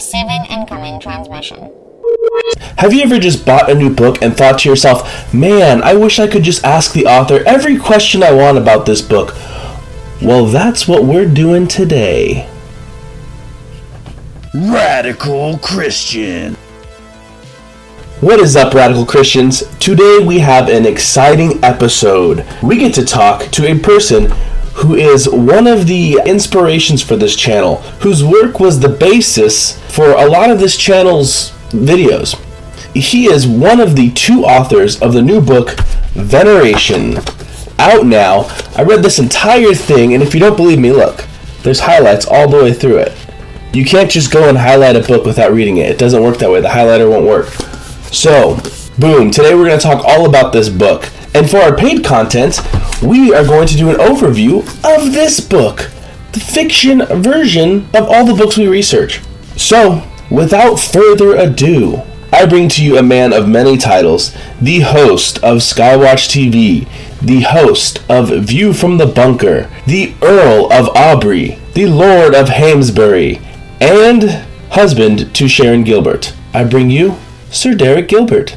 Receiving incoming transmission. Have you ever just bought a new book and thought to yourself, man, I wish I could just ask the author every question I want about this book? Well, that's what we're doing today. Radical Christian. What is up, Radical Christians? Today we have an exciting episode. We get to talk to a person who is one of the inspirations for this channel, whose work was the basis for a lot of this channel's videos. He is one of the two authors of the new book, Veneration, out now. I read this entire thing, and if you don't believe me, look, there's highlights all the way through it. You can't just go and highlight a book without reading it. It doesn't work that way. The highlighter won't work. So, boom, today we're going to talk all about this book. And for our paid content, we are going to do an overview of this book, the fiction version of all the books we research. So, without further ado, I bring to you a man of many titles, the host of Skywatch TV, the host of View from the Bunker, the Earl of Aubrey, the Lord of Hamesbury, and husband to Sharon Gilbert. I bring you Sir Derek Gilbert.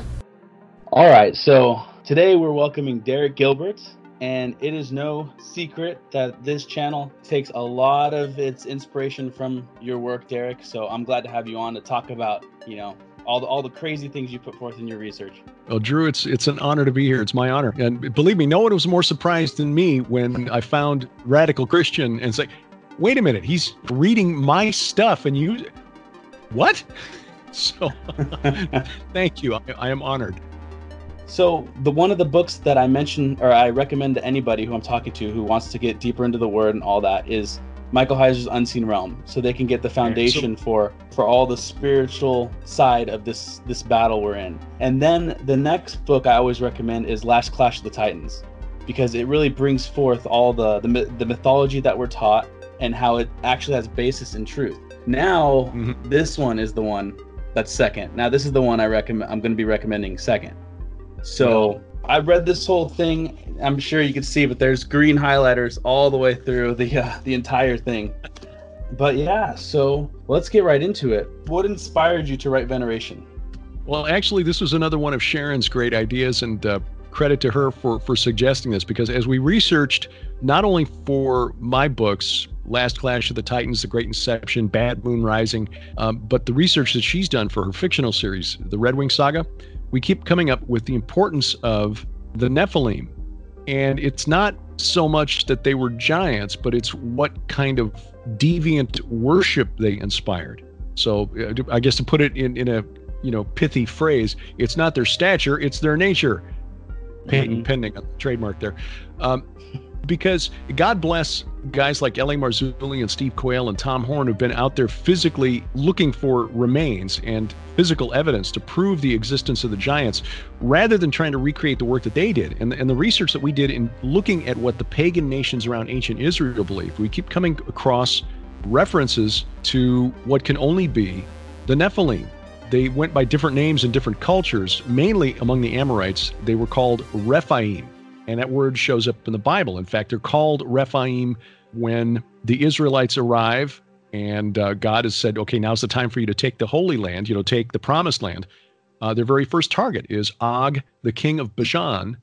All right, so today we're welcoming Derek Gilbert, and it is no secret that this channel takes a lot of its inspiration from your work, Derek. So I'm glad to have you on to talk about, you know, all the all the crazy things you put forth in your research. Well, Drew, it's it's an honor to be here. It's my honor, and believe me, no one was more surprised than me when I found Radical Christian and say, "Wait a minute, he's reading my stuff," and you, what? So, thank you. I, I am honored. So the one of the books that I mentioned or I recommend to anybody who I'm talking to who wants to get deeper into the word and all that is Michael Heiser's Unseen Realm, so they can get the foundation so, for for all the spiritual side of this this battle we're in. And then the next book I always recommend is Last Clash of the Titans, because it really brings forth all the the, the mythology that we're taught and how it actually has basis in truth. Now mm-hmm. this one is the one that's second. Now this is the one I recommend. I'm going to be recommending second. So I read this whole thing. I'm sure you can see, but there's green highlighters all the way through the uh, the entire thing. But yeah, so let's get right into it. What inspired you to write Veneration? Well, actually, this was another one of Sharon's great ideas, and uh, credit to her for for suggesting this because as we researched not only for my books last clash of the titans the great inception bad moon rising um, but the research that she's done for her fictional series the red wing saga we keep coming up with the importance of the nephilim and it's not so much that they were giants but it's what kind of deviant worship they inspired so uh, i guess to put it in, in a you know pithy phrase it's not their stature it's their nature mm-hmm. pending on the trademark there. Um, because God bless guys like L.A. Marzulli and Steve Quayle and Tom Horn who've been out there physically looking for remains and physical evidence to prove the existence of the giants rather than trying to recreate the work that they did. And the, and the research that we did in looking at what the pagan nations around ancient Israel believed, we keep coming across references to what can only be the Nephilim, they went by different names in different cultures. Mainly among the Amorites, they were called Rephaim, and that word shows up in the Bible. In fact, they're called Rephaim when the Israelites arrive and uh, God has said, okay, now's the time for you to take the Holy Land, you know, take the Promised Land. Uh, their very first target is Og, the king of Bashan,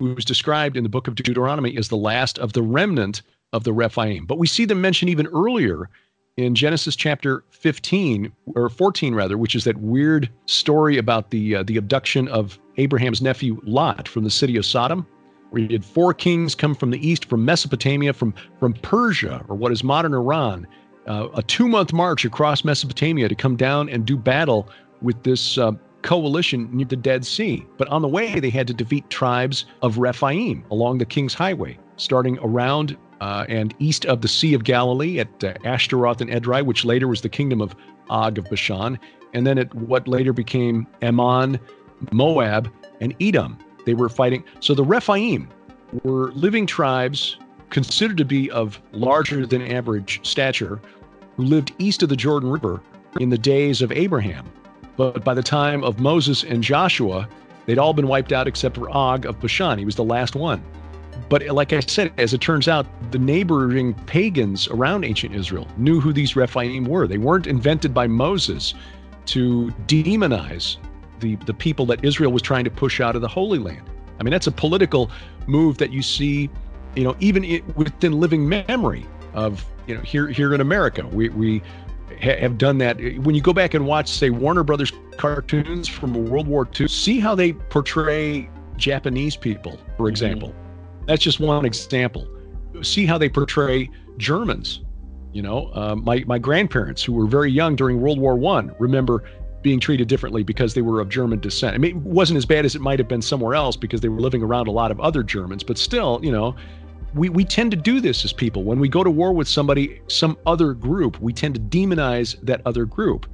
who is described in the book of Deuteronomy as the last of the remnant of the Rephaim. But we see them mentioned even earlier in Genesis chapter 15 or 14 rather, which is that weird story about the uh, the abduction of Abraham's nephew Lot from the city of Sodom, where he had four kings come from the east, from Mesopotamia, from from Persia or what is modern Iran, uh, a two month march across Mesopotamia to come down and do battle with this. Uh, coalition near the Dead Sea. But on the way, they had to defeat tribes of Rephaim along the King's Highway, starting around uh, and east of the Sea of Galilee at uh, Ashtaroth and Edrei, which later was the kingdom of Og of Bashan, and then at what later became Ammon, Moab, and Edom. They were fighting. So the Rephaim were living tribes considered to be of larger than average stature who lived east of the Jordan River in the days of Abraham. But by the time of Moses and Joshua, they'd all been wiped out except for Og of Bashan. He was the last one. But like I said, as it turns out, the neighboring pagans around ancient Israel knew who these Rephaim were. They weren't invented by Moses to demonize the, the people that Israel was trying to push out of the Holy Land. I mean, that's a political move that you see, you know, even within living memory of, you know, here here in America. We, we ha- have done that. When you go back and watch, say, Warner Brothers cartoons from World War II, see how they portray Japanese people, for mm-hmm. example. Mm-hmm. That's just one example. See how they portray Germans. You know, uh, my my grandparents who were very young during World War One remember being treated differently because they were of German descent. I mean, it wasn't as bad as it might have been somewhere else because they were living around a lot of other Germans, but still, you know, we, we tend to do this as people. When we go to war with somebody, some other group, we tend to demonize that other group.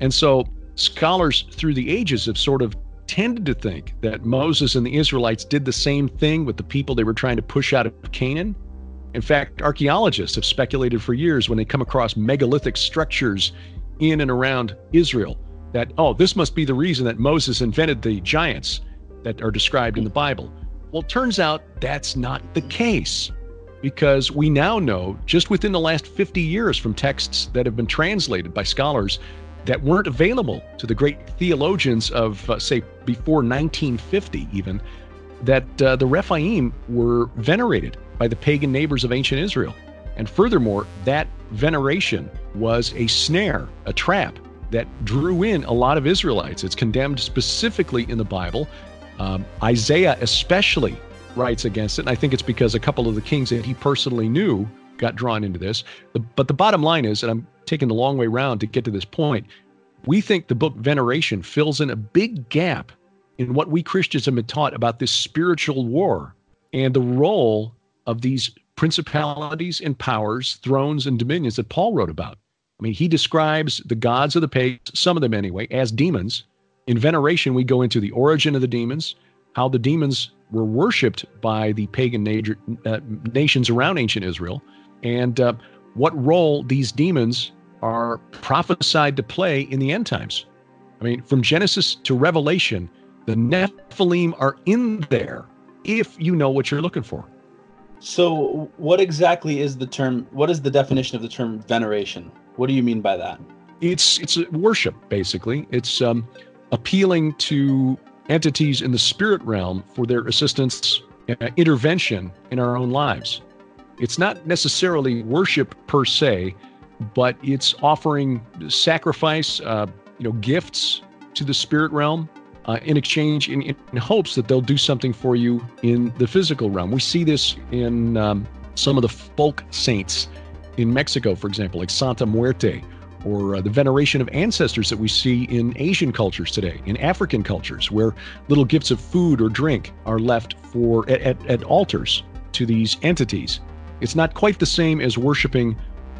And so scholars through the ages have sort of tended to think that Moses and the Israelites did the same thing with the people they were trying to push out of Canaan. In fact, archaeologists have speculated for years when they come across megalithic structures in and around Israel that, oh, this must be the reason that Moses invented the giants that are described in the Bible. Well, turns out that's not the case because we now know just within the last 50 years from texts that have been translated by scholars that weren't available to the great theologians of, uh, say, before 1950, even, that uh, the Rephaim were venerated by the pagan neighbors of ancient Israel. And furthermore, that veneration was a snare, a trap that drew in a lot of Israelites. It's condemned specifically in the Bible. Um, Isaiah, especially, writes against it. And I think it's because a couple of the kings that he personally knew got drawn into this. But the bottom line is, and I'm taking the long way around to get to this point, we think the book Veneration fills in a big gap in what we Christians have been taught about this spiritual war and the role of these principalities and powers, thrones and dominions that Paul wrote about. I mean, he describes the gods of the pagans, some of them anyway, as demons. In veneration, we go into the origin of the demons, how the demons were worshipped by the pagan na- uh, nations around ancient Israel, and uh, what role these demons are prophesied to play in the end times. I mean, from Genesis to Revelation, the Nephilim are in there if you know what you're looking for. So, what exactly is the term? What is the definition of the term veneration? What do you mean by that? It's it's worship basically. It's um, appealing to entities in the spirit realm for their assistance, uh, intervention in our own lives. It's not necessarily worship per se, but it's offering sacrifice, uh, you know, gifts to the spirit realm uh, in exchange, in, in, hopes that they'll do something for you in the physical realm. We see this in um, some of the folk saints in Mexico, for example, like Santa Muerte, or uh, the veneration of ancestors that we see in Asian cultures today, in African cultures, where little gifts of food or drink are left for at, at, at altars to these entities. It's not quite the same as worshiping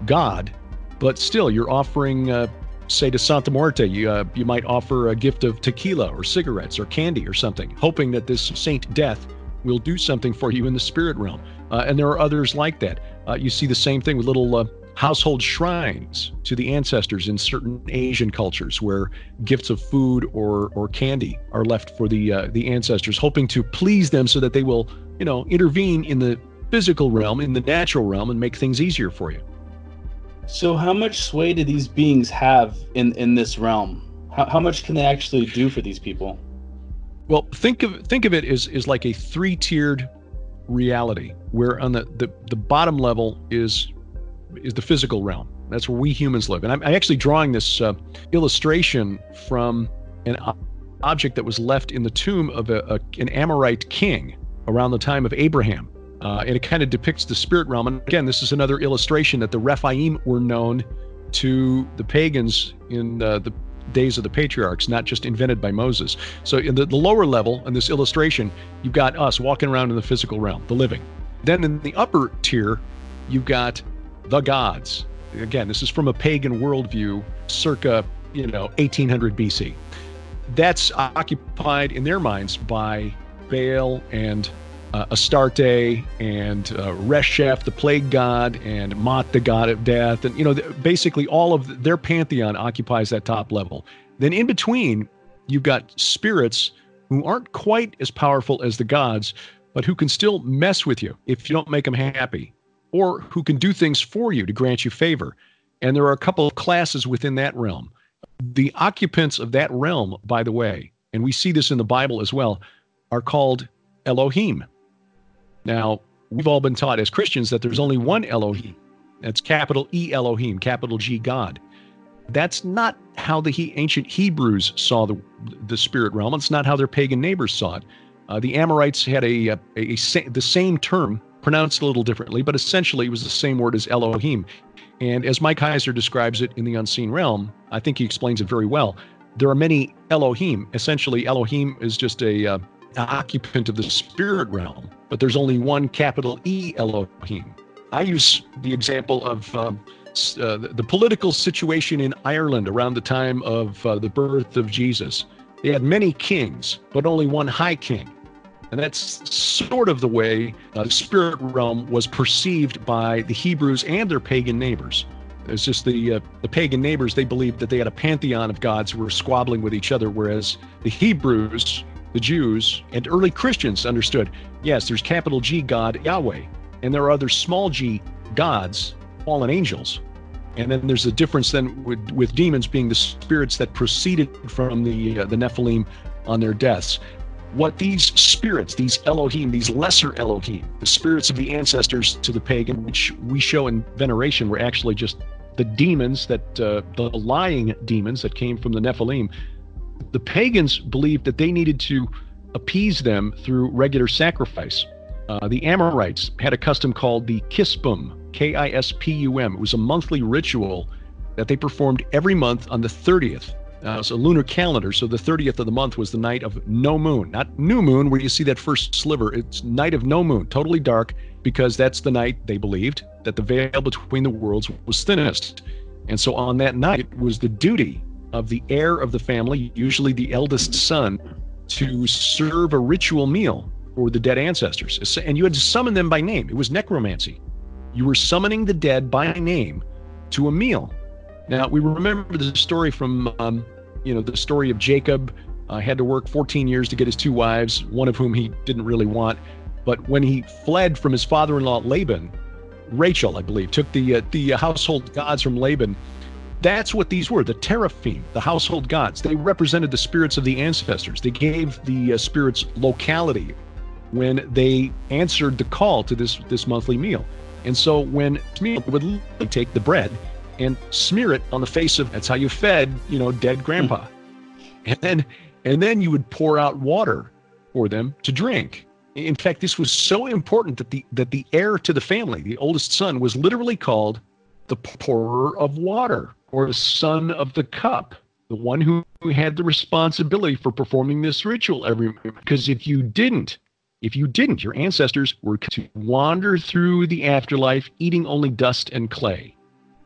God, but still, you're offering, uh, say, to Santa Muerte, you, uh, you might offer a gift of tequila or cigarettes or candy or something, hoping that this Saint Death will do something for you in the spirit realm. Uh, and there are others like that. Uh, you see the same thing with little uh, household shrines to the ancestors in certain Asian cultures, where gifts of food or or candy are left for the uh, the ancestors, hoping to please them so that they will, you know, intervene in the physical realm, in the natural realm, and make things easier for you. So, how much sway do these beings have in in this realm? How, how much can they actually do for these people? Well, think of think of it as is like a three tiered reality where on the, the, the bottom level is is the physical realm. That's where we humans live. And i'm, I'm actually drawing this uh, illustration from an object that was left in the tomb of a, a, an amorite king around the time of abraham. Uh, and it kind of depicts the spirit realm. And again this is another illustration that the rephaim were known to the pagans in uh, the days of the patriarchs, not just invented by Moses. So in the, the lower level, in this illustration, you've got us walking around in the physical realm, the living. Then in the upper tier, you've got the gods. Again, this is from a pagan worldview, circa you know 1800 BC. That's occupied in their minds by Baal and uh, Astarte and uh, Resheph, the plague god, and Mot, the god of death. And, you know, basically all of their pantheon occupies that top level. Then in between, you've got spirits who aren't quite as powerful as the gods, but who can still mess with you if you don't make them happy, or who can do things for you to grant you favor. And there are a couple of classes within that realm. The occupants of that realm, by the way, and we see this in the Bible as well, are called Elohim. Now, we've all been taught as Christians that there's only one Elohim. That's capital E Elohim, capital G God. That's not how the he, ancient Hebrews saw the, the spirit realm. It's not how their pagan neighbors saw it. Uh, the Amorites had a, a, a, a, the same term, pronounced a little differently, but essentially it was the same word as Elohim. And as Mike Heiser describes it in The Unseen Realm, I think he explains it very well. There are many Elohim. Essentially, Elohim is just a uh, occupant of the spirit realm, but there's only one capital E Elohim. I use the example of um, uh, the political situation in Ireland around the time of uh, the birth of Jesus. They had many kings, but only one high king. And that's sort of the way uh, the spirit realm was perceived by the Hebrews and their pagan neighbors. It's just the uh, the pagan neighbors they believed that they had a pantheon of gods who were squabbling with each other, whereas the Hebrews, the Jews, and early Christians understood yes, there's capital G God Yahweh, and there are other small g gods, fallen angels. And then there's a difference then with, with demons being the spirits that proceeded from the uh, the Nephilim on their deaths what these spirits, these Elohim, these lesser Elohim, the spirits of the ancestors to the pagan, which we show in veneration, were actually just the demons that, uh, the lying demons that came from the Nephilim. The pagans believed that they needed to appease them through regular sacrifice. Uh, the Amorites had a custom called the Kispum, K I S P U M. It was a monthly ritual that they performed every month on the 30th uh, it's a lunar calendar, so the 30th of the month was the night of no moon, not new moon where you see that first sliver. It's night of no moon, totally dark, because that's the night they believed that the veil between the worlds was thinnest. And so on that night, was the duty of the heir of the family, usually the eldest son, to serve a ritual meal for the dead ancestors. And you had to summon them by name. It was necromancy. You were summoning the dead by name to a meal. Now we remember the story from, um, you know, the story of Jacob. Uh, had to work 14 years to get his two wives, one of whom he didn't really want. But when he fled from his father-in-law Laban, Rachel, I believe, took the uh, the household gods from Laban. That's what these were, the teraphim, the household gods. They represented the spirits of the ancestors. They gave the uh, spirits locality when they answered the call to this this monthly meal. And so when would take the bread and smear it on the face of that's how you fed you know dead grandpa and then and then you would pour out water for them to drink in fact this was so important that the that the heir to the family the oldest son was literally called the pourer of water or son of the cup the one who, who had the responsibility for performing this ritual every because if you didn't if you didn't your ancestors were to wander through the afterlife eating only dust and clay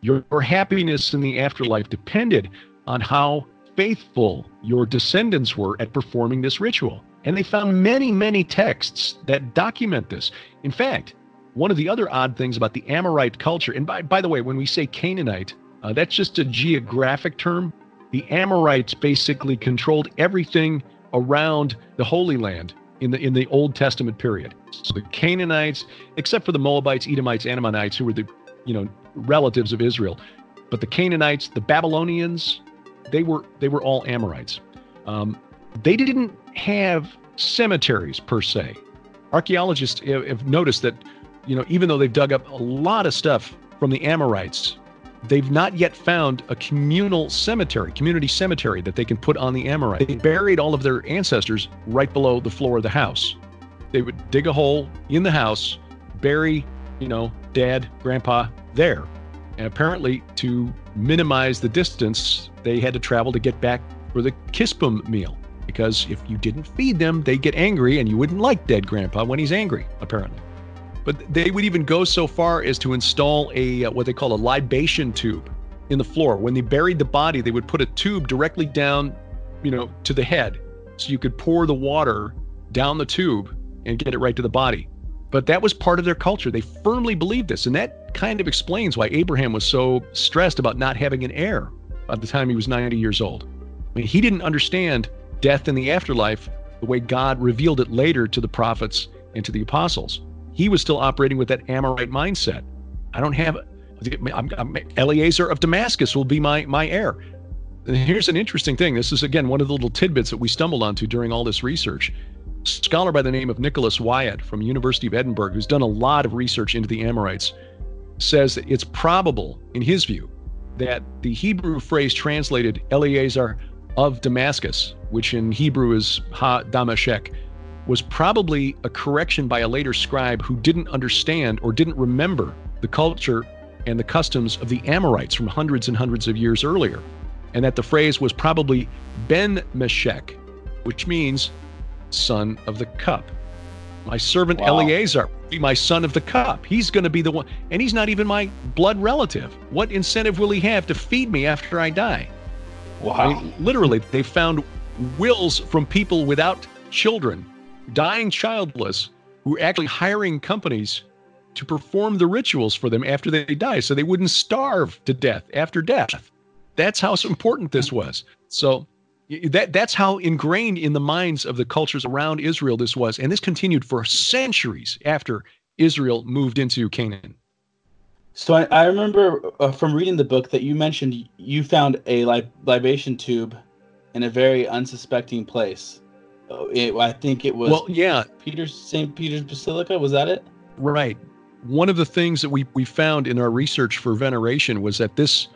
your, your happiness in the afterlife depended on how faithful your descendants were at performing this ritual. And they found many, many texts that document this. In fact, one of the other odd things about the Amorite culture, and by, by the way, when we say Canaanite, uh, that's just a geographic term. The Amorites basically controlled everything around the Holy Land in the in the Old Testament period. So the Canaanites, except for the Moabites, Edomites, Ammonites, who were the you know relatives of Israel. But the Canaanites, the Babylonians, they were they were all Amorites. Um, they didn't have cemeteries per se. Archaeologists have, have noticed that, you know, even though they've dug up a lot of stuff from the Amorites, they've not yet found a communal cemetery, community cemetery that they can put on the Amorite. They buried all of their ancestors right below the floor of the house. They would dig a hole in the house, bury, you know, dad, grandpa there. And apparently, to minimize the distance, they had to travel to get back for the Kispum meal. Because if you didn't feed them, they'd get angry, and you wouldn't like dead grandpa when he's angry, apparently. But they would even go so far as to install a uh, what they call a libation tube in the floor. When they buried the body, they would put a tube directly down, you know, to the head, so you could pour the water down the tube and get it right to the body. But that was part of their culture. They firmly believed this. And that kind of explains why Abraham was so stressed about not having an heir by the time he was 90 years old. I mean, he didn't understand death in the afterlife the way God revealed it later to the prophets and to the apostles. He was still operating with that Amorite mindset. I don't have I'm, I'm, of Damascus will be my my heir. And here's an interesting thing. This is again one of the little tidbits that we stumbled onto during all this research. A scholar by the name of Nicholas Wyatt from University of Edinburgh, who's done a lot of research into the Amorites, says that it's probable, in his view, that the Hebrew phrase translated Eleazar of Damascus, which in Hebrew is Ha Damashek, was probably a correction by a later scribe who didn't understand or didn't remember the culture and the customs of the Amorites from hundreds and hundreds of years earlier, and that the phrase was probably Ben Meshech, which means son of the cup. My servant wow. Eleazar be my son of the cup. He's going to be the one, and he's not even my blood relative. What incentive will he have to feed me after I die? Wow. I mean, literally, they found wills from people without children, dying childless, who are actually hiring companies to perform the rituals for them after they die so they wouldn't starve to death after death. That's how important this was. So that that's how ingrained in the minds of the cultures around Israel this was and this continued for centuries after Israel moved into Canaan. So I, I remember uh, from reading the book that you mentioned you found a lib- libation tube in a very unsuspecting place. Uh, it, I think it was well, yeah, Peter's St. Peter's Basilica. Was that it? Right one of the things that we, we found in our research for veneration was that this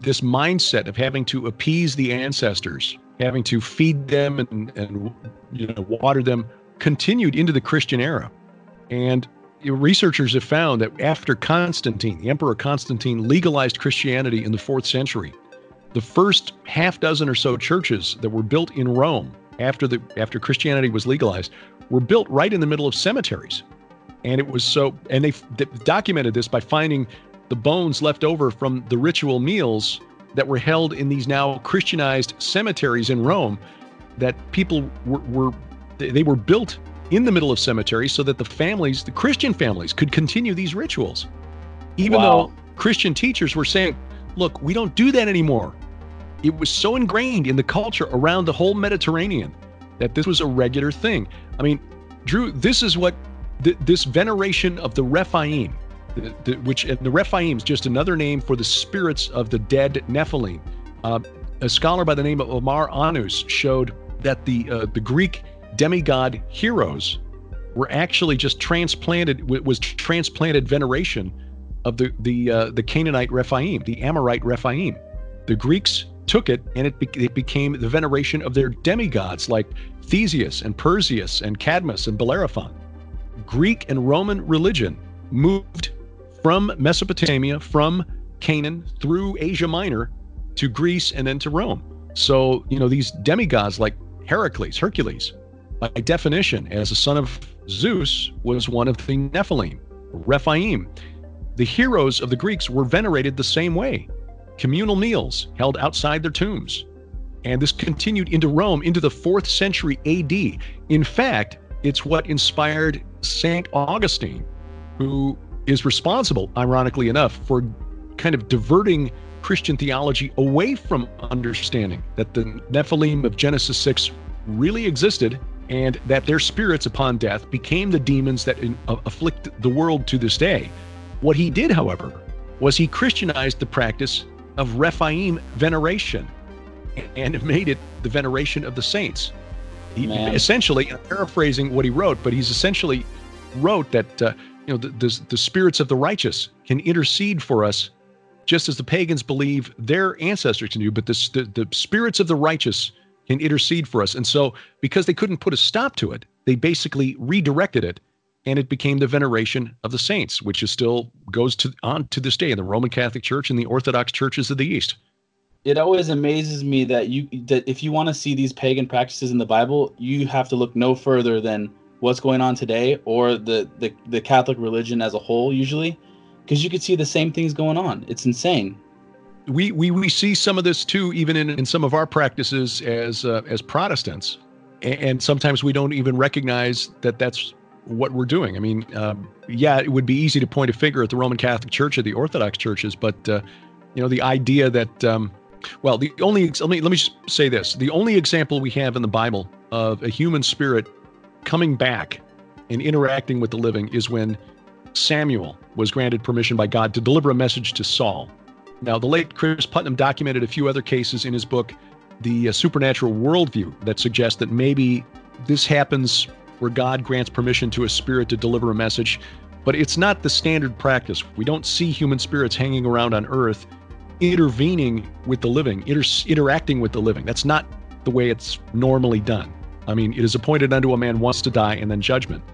this mindset of having to appease the ancestors, having to feed them and, and you know water them, continued into the Christian era. And researchers have found that after Constantine, the Emperor Constantine, legalized Christianity in the fourth century, the first half dozen or so churches that were built in Rome after the after Christianity was legalized were built right in the middle of cemeteries. And it was so, and they documented this by finding the bones left over from the ritual meals that were held in these now Christianized cemeteries in Rome. That people were, were they were built in the middle of cemeteries so that the families, the Christian families, could continue these rituals. Even wow. though Christian teachers were saying, look, we don't do that anymore. It was so ingrained in the culture around the whole Mediterranean that this was a regular thing. I mean, Drew, this is what th- this veneration of the Rephaim, the, the, which the Rephaim is just another name for the spirits of the dead Nephilim. Uh, a scholar by the name of Amar Annus showed that the uh, the Greek demigod heroes were actually just transplanted was transplanted veneration of the the uh, the Canaanite Rephaim, the Amorite Rephaim. The Greeks took it and it, be- it became the veneration of their demigods like Theseus and Perseus and Cadmus and Bellerophon. Greek and Roman religion moved from Mesopotamia, from Canaan through Asia Minor to Greece and then to Rome. So, you know, these demigods like Heracles, Hercules, by definition, as a son of Zeus, was one of the Nephilim, Rephaim. The heroes of the Greeks were venerated the same way communal meals held outside their tombs. And this continued into Rome into the fourth century AD. In fact, it's what inspired St. Augustine, who is responsible, ironically enough, for kind of diverting Christian theology away from understanding that the Nephilim of Genesis 6 really existed and that their spirits upon death became the demons that in, uh, afflict the world to this day. What he did, however, was he Christianized the practice of Rephaim veneration and made it the veneration of the saints. He Man. essentially, paraphrasing what he wrote, but he's essentially wrote that uh, you know the, the, the spirits of the righteous can intercede for us, just as the pagans believe their ancestors can do. But the, the the spirits of the righteous can intercede for us, and so because they couldn't put a stop to it, they basically redirected it, and it became the veneration of the saints, which is still goes to on to this day in the Roman Catholic Church and the Orthodox churches of the East it always amazes me that you that if you want to see these pagan practices in the Bible, you have to look no further than what's going on today or the the, the Catholic religion as a whole usually because you could see the same things going on. It's insane. We we we see some of this too even in in some of our practices as uh, as Protestants. And sometimes we don't even recognize that that's what we're doing. I mean, um, yeah, it would be easy to point a finger at the Roman Catholic Church or the Orthodox churches, but uh, you know, the idea that um, well, the only let me let me just say this: the only example we have in the Bible of a human spirit coming back and interacting with the living is when Samuel was granted permission by God to deliver a message to Saul. Now, the late Cris Putnam documented a few other cases in his book, The uh, Supernatural Worldview, that suggest that maybe this happens where God grants permission to a spirit to deliver a message, but it's not the standard practice. We don't see human spirits hanging around on earth intervening with the living, inter- interacting with the living. That's not the way it's normally done. I mean, it is appointed unto a man once to die and then judgment.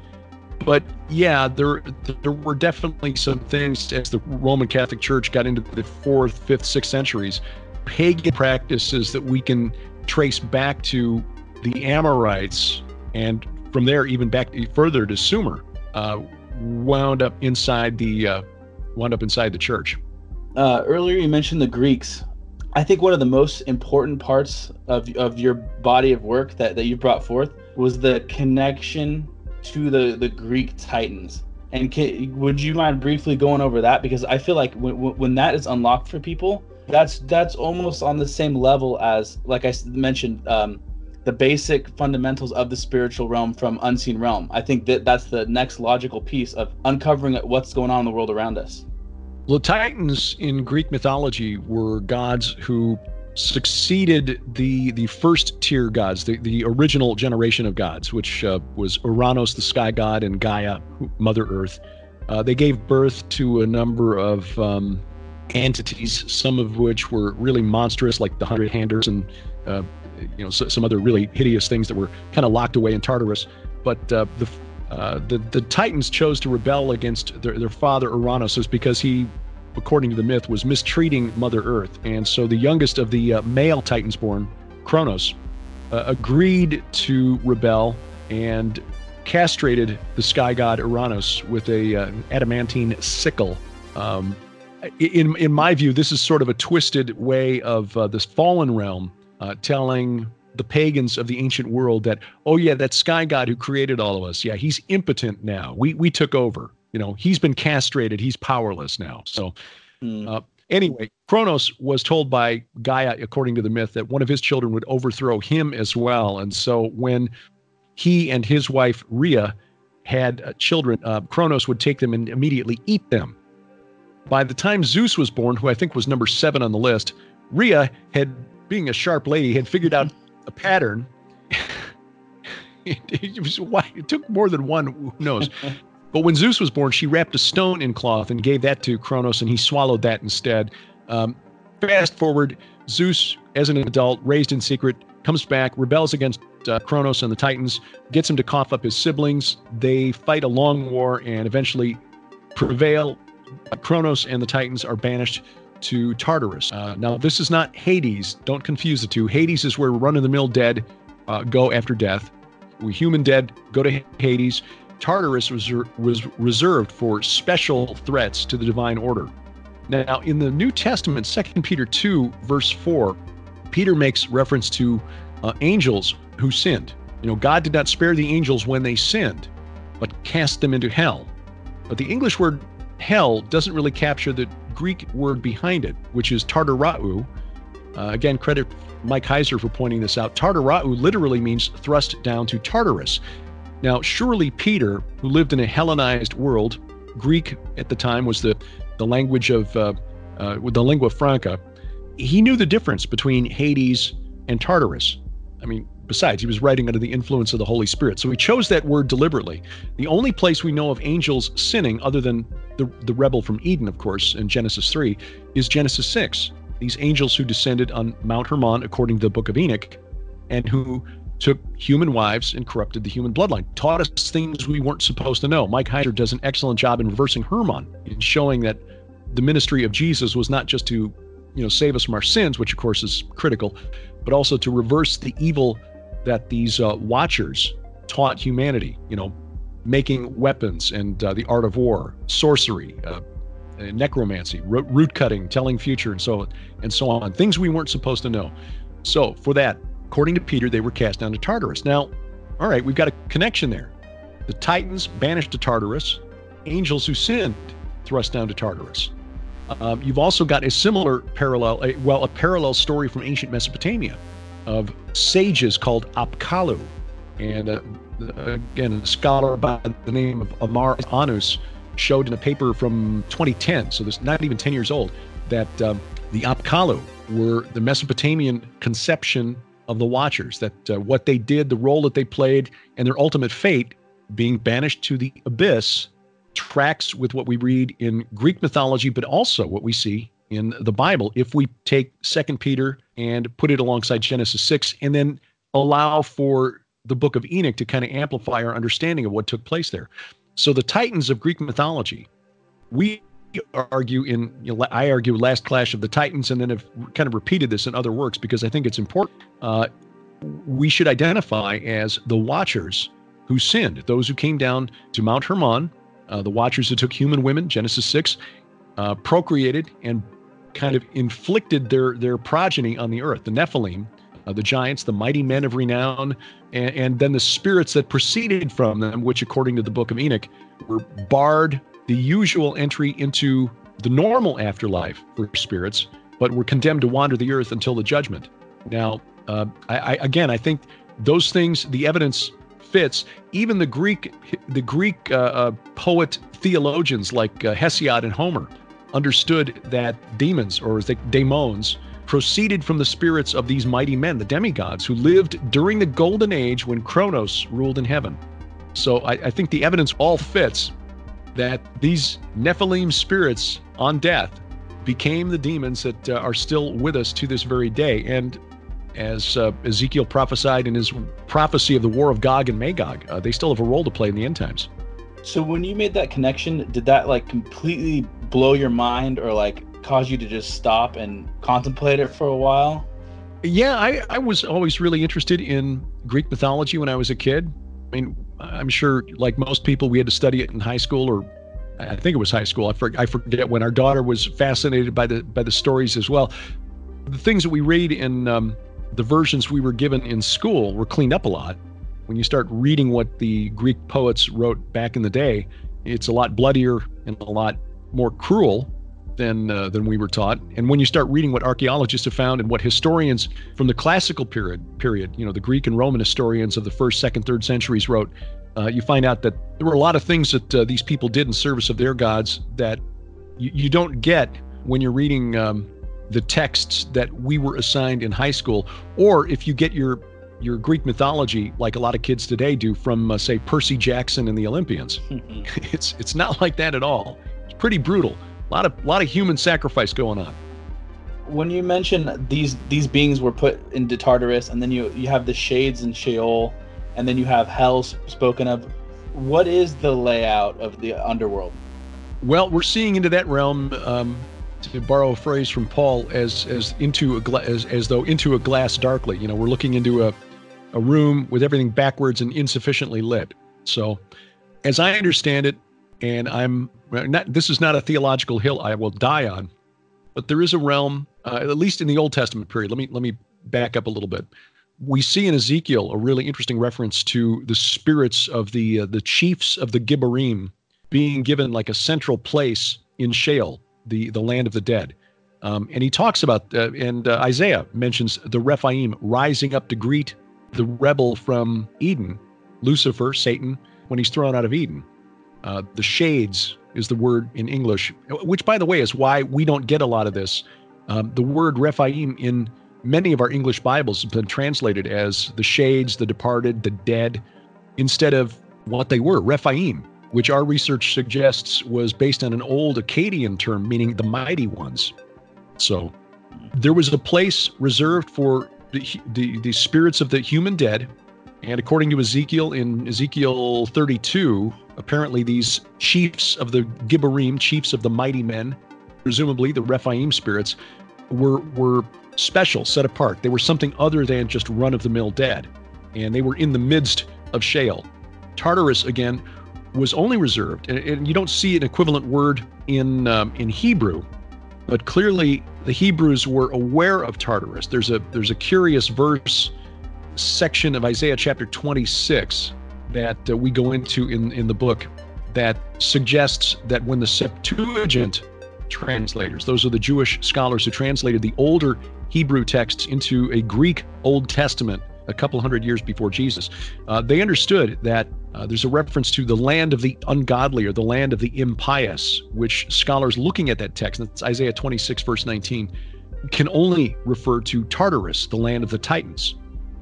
But yeah, there there were definitely some things as the Roman Catholic Church got into the fourth, fifth, sixth centuries, pagan practices that we can trace back to the Amorites, and from there even back further to Sumer, uh, wound up inside the uh, wound up inside the church. Uh, earlier, you mentioned the Greeks. I think one of the most important parts of, of your body of work that, that you brought forth was the connection to the, the Greek Titans. And can, would you mind briefly going over that? Because I feel like when, when that is unlocked for people, that's that's almost on the same level as, like I mentioned, um, the basic fundamentals of the spiritual realm from unseen realm. I think that that's the next logical piece of uncovering what's going on in the world around us. The Titans in Greek mythology were gods who succeeded the the first tier gods, the, the original generation of gods, which uh, was Uranos, the sky god, and Gaia, Mother Earth. Uh, they gave birth to a number of um, entities, some of which were really monstrous, like the Hundred Handers, and uh, you know some other really hideous things that were kind of locked away in Tartarus. But uh, the uh, the the Titans chose to rebel against their, their father Uranos because he, according to the myth, was mistreating Mother Earth, and so the youngest of the uh, male Titans born, Kronos, uh, agreed to rebel and castrated the sky god Uranos with a uh, adamantine sickle. Um, in in my view, this is sort of a twisted way of uh, this fallen realm telling the pagans of the ancient world that, oh yeah, that sky god who created all of us, yeah, he's impotent now. We we took over. You know, he's been castrated. He's powerless now. So, mm. uh, anyway, Kronos was told by Gaia, according to the myth, that one of his children would overthrow him as well. And so, when he and his wife Rhea had uh, children, uh, Kronos would take them and immediately eat them. By the time Zeus was born, who I think was number seven on the list, Rhea had, being a sharp lady, had figured out a pattern. it, was, it took more than one, who knows. but when Zeus was born, she wrapped a stone in cloth and gave that to Kronos, and he swallowed that instead. Um, fast forward, Zeus, as an adult, raised in secret, comes back, rebels against uh, Kronos and the Titans, gets him to cough up his siblings. They fight a long war and eventually prevail. Kronos and the Titans are banished to Tartarus. Uh, now, this is not Hades. Don't confuse the two. Hades is where run of the mill dead uh, go after death. We human dead go to Hades. Tartarus was, was reserved for special threats to the divine order. Now, in the New Testament, 2 Peter 2, verse 4, Peter makes reference to uh, angels who sinned. You know, God did not spare the angels when they sinned, but cast them into hell. But the English word hell doesn't really capture the Greek word behind it, which is tartarau. Uh, again, credit Mike Heiser for pointing this out. Tartarau literally means thrust down to Tartarus. Now, surely Peter, who lived in a Hellenized world, Greek at the time was the, the language of uh, uh, the lingua franca, he knew the difference between Hades and Tartarus. I mean, Besides, he was writing under the influence of the Holy Spirit. So he chose that word deliberately. The only place we know of angels sinning, other than the, the rebel from Eden, of course, in Genesis 3, is Genesis 6. These angels who descended on Mount Hermon, according to the book of Enoch, and who took human wives and corrupted the human bloodline, taught us things we weren't supposed to know. Mike Heiser does an excellent job in reversing Hermon, in showing that the ministry of Jesus was not just to, you know, save us from our sins, which of course is critical, but also to reverse the evil that these uh, watchers taught humanity, you know, making weapons and uh, the art of war, sorcery, uh, necromancy, root cutting, telling future, and so and so on. Things we weren't supposed to know. So for that, according to Peter, they were cast down to Tartarus. Now, all right, we've got a connection there. The Titans banished to Tartarus, angels who sinned thrust down to Tartarus. Um, you've also got a similar parallel, a, well, a parallel story from ancient Mesopotamia of sages called Apkallu. And uh, again, a scholar by the name of Amar Annus showed in a paper from 2010, so this is not even 10 years old, that um, the Apkallu were the Mesopotamian conception of the Watchers, that uh, what they did, the role that they played, and their ultimate fate, being banished to the abyss, tracks with what we read in Greek mythology, but also what we see in the Bible. If we take Second Peter and put it alongside Genesis 6, and then allow for the book of Enoch to kind of amplify our understanding of what took place there. So the Titans of Greek mythology, we argue in you know, I argue Last Clash of the Titans, and then have kind of repeated this in other works because I think it's important. Uh, we should identify as the Watchers who sinned, those who came down to Mount Hermon, uh, the Watchers who took human women, Genesis six, uh, procreated and kind of inflicted their their progeny on the earth, the Nephilim, uh, the giants, the mighty men of renown, and, and then the spirits that proceeded from them, which, according to the book of Enoch, were barred the usual entry into the normal afterlife for spirits, but were condemned to wander the earth until the judgment. Now, uh, I, I, again, I think those things, the evidence fits. Even the Greek, the Greek uh, uh, poet theologians like uh, Hesiod and Homer understood that demons, or the demons, proceeded from the spirits of these mighty men, the demigods, who lived during the golden age when Kronos ruled in heaven. So I, I think the evidence all fits that these Nephilim spirits on death became the demons that uh, are still with us to this very day. And as uh, Ezekiel prophesied in his prophecy of the war of Gog and Magog, uh, they still have a role to play in the end times. So when you made that connection, did that like completely blow your mind or like cause you to just stop and contemplate it for a while? Yeah, I, I was always really interested in Greek mythology when I was a kid. I mean, I'm sure, like most people, we had to study it in high school, or I think it was high school. I, for, I forget when. Our daughter was fascinated by the by the stories as well. The things that we read in um, the versions we were given in school were cleaned up a lot. When you start reading what the Greek poets wrote back in the day, it's a lot bloodier and a lot more cruel than uh, than we were taught. And when you start reading what archaeologists have found and what historians from the classical period period, you know, the Greek and Roman historians of the first, second, third centuries wrote, uh, you find out that there were a lot of things that uh, these people did in service of their gods that you, you don't get when you're reading um, the texts that we were assigned in high school, or if you get your your Greek mythology, like a lot of kids today do, from uh, say Percy Jackson and the Olympians. it's it's not like that at all. It's pretty brutal. A lot of lot of human sacrifice going on. When you mention these these beings were put into Tartarus, and then you you have the shades in Sheol, and then you have hell spoken of. What is the layout of the underworld? Well, we're seeing into that realm. Um, to borrow a phrase from Paul, as as into a gla- as as though into a glass darkly. You know, we're looking into a a room with everything backwards and insufficiently lit. So, as I understand it, and I'm not, this is not a theological hill I will die on, but there is a realm, uh, at least in the Old Testament period. Let me let me back up a little bit. We see in Ezekiel a really interesting reference to the spirits of the uh, the chiefs of the Gibborim being given like a central place in Sheol, the the land of the dead. Um, and he talks about, uh, and uh, Isaiah mentions the Rephaim rising up to greet the rebel from Eden, Lucifer, Satan, when he's thrown out of Eden. Uh, the shades is the word in English, which, by the way, is why we don't get a lot of this. Um, the word Rephaim in many of our English Bibles has been translated as the shades, the departed, the dead, instead of what they were, Rephaim, which our research suggests was based on an old Akkadian term meaning the mighty ones. So there was a place reserved for the, the, the spirits of the human dead. And according to Ezekiel, in Ezekiel 32, apparently these chiefs of the Gibborim, chiefs of the mighty men, presumably the Rephaim spirits, were were special, set apart. They were something other than just run-of-the-mill dead, and they were in the midst of Sheol. Tartarus again was only reserved, and, and you don't see an equivalent word in um, in Hebrew, but clearly the Hebrews were aware of Tartarus. There's a there's a curious verse section of Isaiah chapter 26 that uh, we go into in, in the book that suggests that when the Septuagint translators, those are the Jewish scholars who translated the older Hebrew texts into a Greek Old Testament a couple hundred years before Jesus, uh, they understood that uh, there's a reference to the land of the ungodly or the land of the impious, which scholars looking at that text, that's Isaiah 26, verse 19, can only refer to Tartarus, the land of the Titans,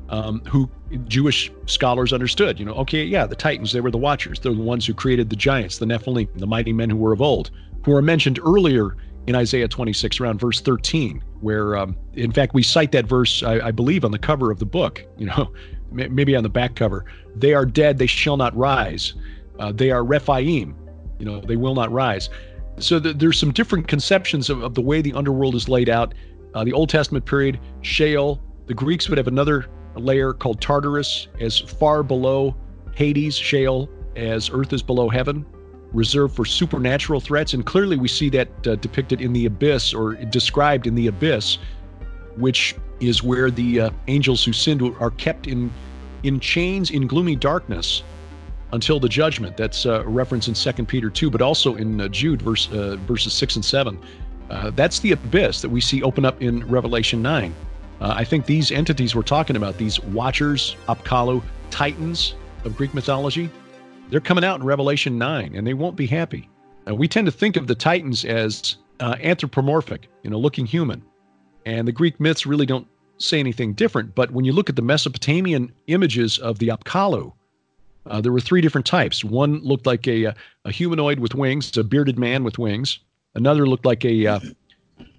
um, who Jewish scholars understood. You know, okay, yeah, the Titans, they were the watchers. They're the ones who created the giants, the Nephilim, the mighty men who were of old, who are mentioned earlier in Isaiah 26, around verse 13, where, um, in fact, we cite that verse, I, I, believe, on the cover of the book, you know, maybe on the back cover. They are dead, they shall not rise. Uh, they are Rephaim, you know, they will not rise. So th- there's some different conceptions of, of, the way the underworld is laid out. Uh, the Old Testament period, Sheol, the Greeks would have another layer called Tartarus, as far below Hades, Sheol, as earth is below heaven reserved for supernatural threats. And clearly, we see that uh, depicted in the abyss or described in the abyss, which is where the uh, angels who sinned are kept in in chains in gloomy darkness until the judgment. That's uh, a reference in Second Peter 2, but also in uh, Jude verse, uh, verses 6 and 7. Uh, that's the abyss that we see open up in Revelation 9. I think these entities we're talking about, these watchers, Apkallu, titans of Greek mythology, they're coming out in Revelation 9, and they won't be happy. Uh, we tend to think of the Titans as uh, anthropomorphic, you know, looking human. And the Greek myths really don't say anything different. But when you look at the Mesopotamian images of the Apkallu, uh, there were three different types. One looked like a, a humanoid with wings, a bearded man with wings. Another looked like a, uh,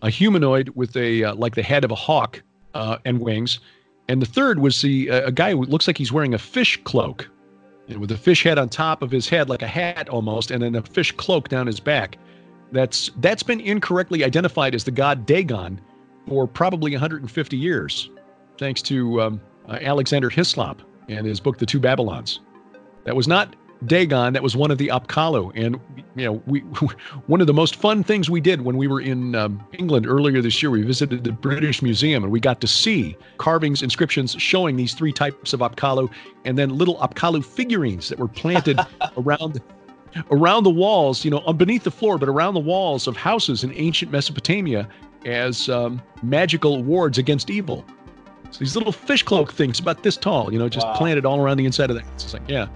a humanoid with a uh, like the head of a hawk uh, and wings. And the third was the a guy who looks like he's wearing a fish cloak with a fish head on top of his head, like a hat almost, and then a fish cloak down his back. That's that's been incorrectly identified as the god Dagon for probably 150 years, thanks to um, uh, Alexander Hislop and his book The Two Babylons. That was not Dagon. That was one of the Apkallu. And, you know, we one of the most fun things we did when we were in um, England earlier this year, we visited the British Museum and we got to see carvings, inscriptions showing these three types of Apkallu and then little Apkallu figurines that were planted around around the walls, you know, beneath the floor, but around the walls of houses in ancient Mesopotamia as um, magical wards against evil. So these little fish cloak things about this tall, you know, just wow. planted all around the inside of the house. It's like, yeah.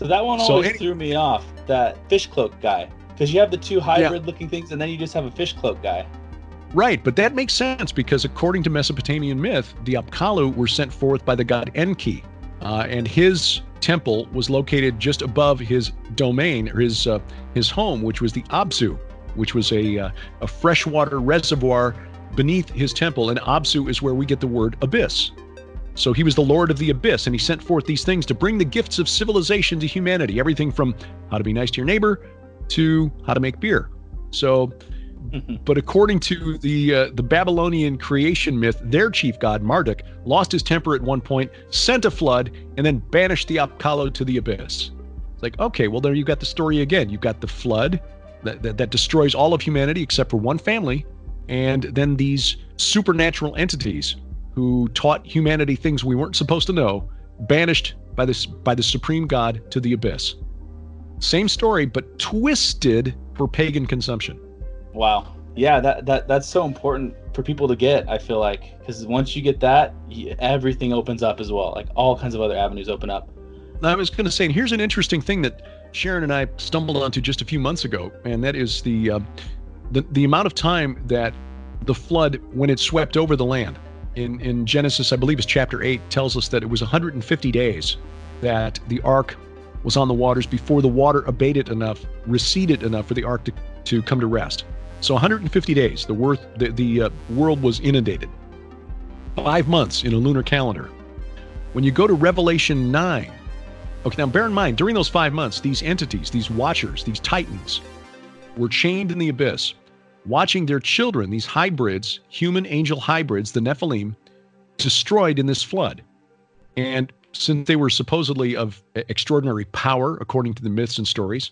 So that one always any- threw me off. That fish cloak guy, because you have the two hybrid-looking yeah. things, and then you just have a fish cloak guy. Right, but that makes sense because according to Mesopotamian myth, the Apkallu were sent forth by the god Enki, uh, and his temple was located just above his domain or his uh, his home, which was the Absu, which was a uh, a freshwater reservoir beneath his temple, and Absu is where we get the word abyss. So he was the Lord of the Abyss, and he sent forth these things to bring the gifts of civilization to humanity everything from how to be nice to your neighbor to how to make beer. So, but according to the uh, the Babylonian creation myth, their chief god Marduk lost his temper at one point, sent a flood, and then banished the Apkallu to the abyss. It's like, okay, well there you got the story again. You've got the flood that, that, that destroys all of humanity except for one family, and then these supernatural entities who taught humanity things we weren't supposed to know, banished by this by the supreme god to the abyss. Same story, but twisted for pagan consumption. Wow. Yeah, that, that that's so important for people to get. I feel like because once you get that, everything opens up as well. Like all kinds of other avenues open up. I was going to say, and here's an interesting thing that Sharon and I stumbled onto just a few months ago, and that is the uh, the the amount of time that the flood, when it swept over the land, in, in Genesis, I believe it's chapter 8, tells us that it was 150 days that the ark was on the waters before the water abated enough, receded enough for the ark to, to come to rest. So 150 days, the, worth, the, the uh, world was inundated. Five months in a lunar calendar. When you go to Revelation 9, okay, now bear in mind, during those five months, these entities, these watchers, these titans, were chained in the abyss watching their children, these hybrids, human angel hybrids, the Nephilim, destroyed in this flood. And since they were supposedly of extraordinary power, according to the myths and stories,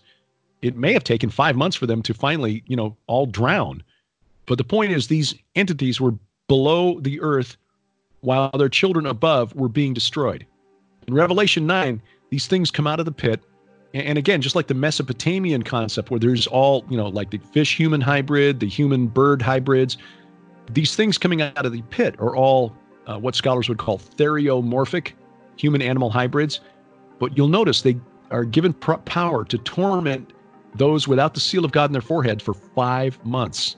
it may have taken five months for them to finally, you know, all drown. But the point is, these entities were below the earth while their children above were being destroyed. In Revelation 9, these things come out of the pit and again, just like the Mesopotamian concept, where there's all, you know, like the fish human hybrid, the human bird hybrids, these things coming out of the pit are all uh, what scholars would call theriomorphic, human animal hybrids. But you'll notice they are given power to torment those without the seal of God in their forehead for five months.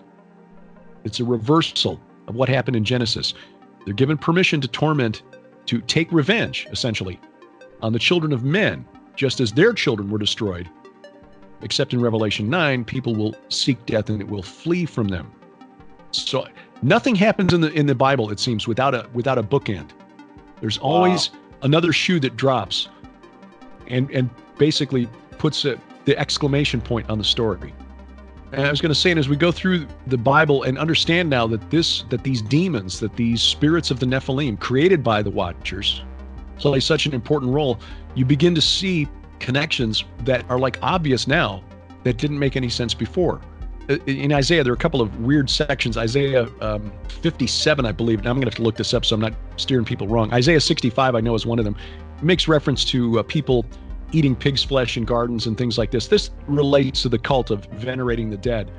It's a reversal of what happened in Genesis. They're given permission to torment, to take revenge, essentially, on the children of men, just as their children were destroyed. Except in Revelation 9, people will seek death and it will flee from them. So nothing happens in the in the Bible, it seems, without a without a bookend. There's always wow. another shoe that drops and and basically puts a, the exclamation point on the story. And I was going to say, and as we go through the Bible and understand now that this, that these demons, that these spirits of the Nephilim created by the Watchers play such an important role, you begin to see connections that are like obvious now that didn't make any sense before. In Isaiah, there are a couple of weird sections. Isaiah um, 57, I believe. Now I'm going to have to look this up so I'm not steering people wrong. Isaiah 65, I know, is one of them. It makes reference to uh, people eating pig's flesh in gardens and things like this. This relates to the cult of venerating the dead,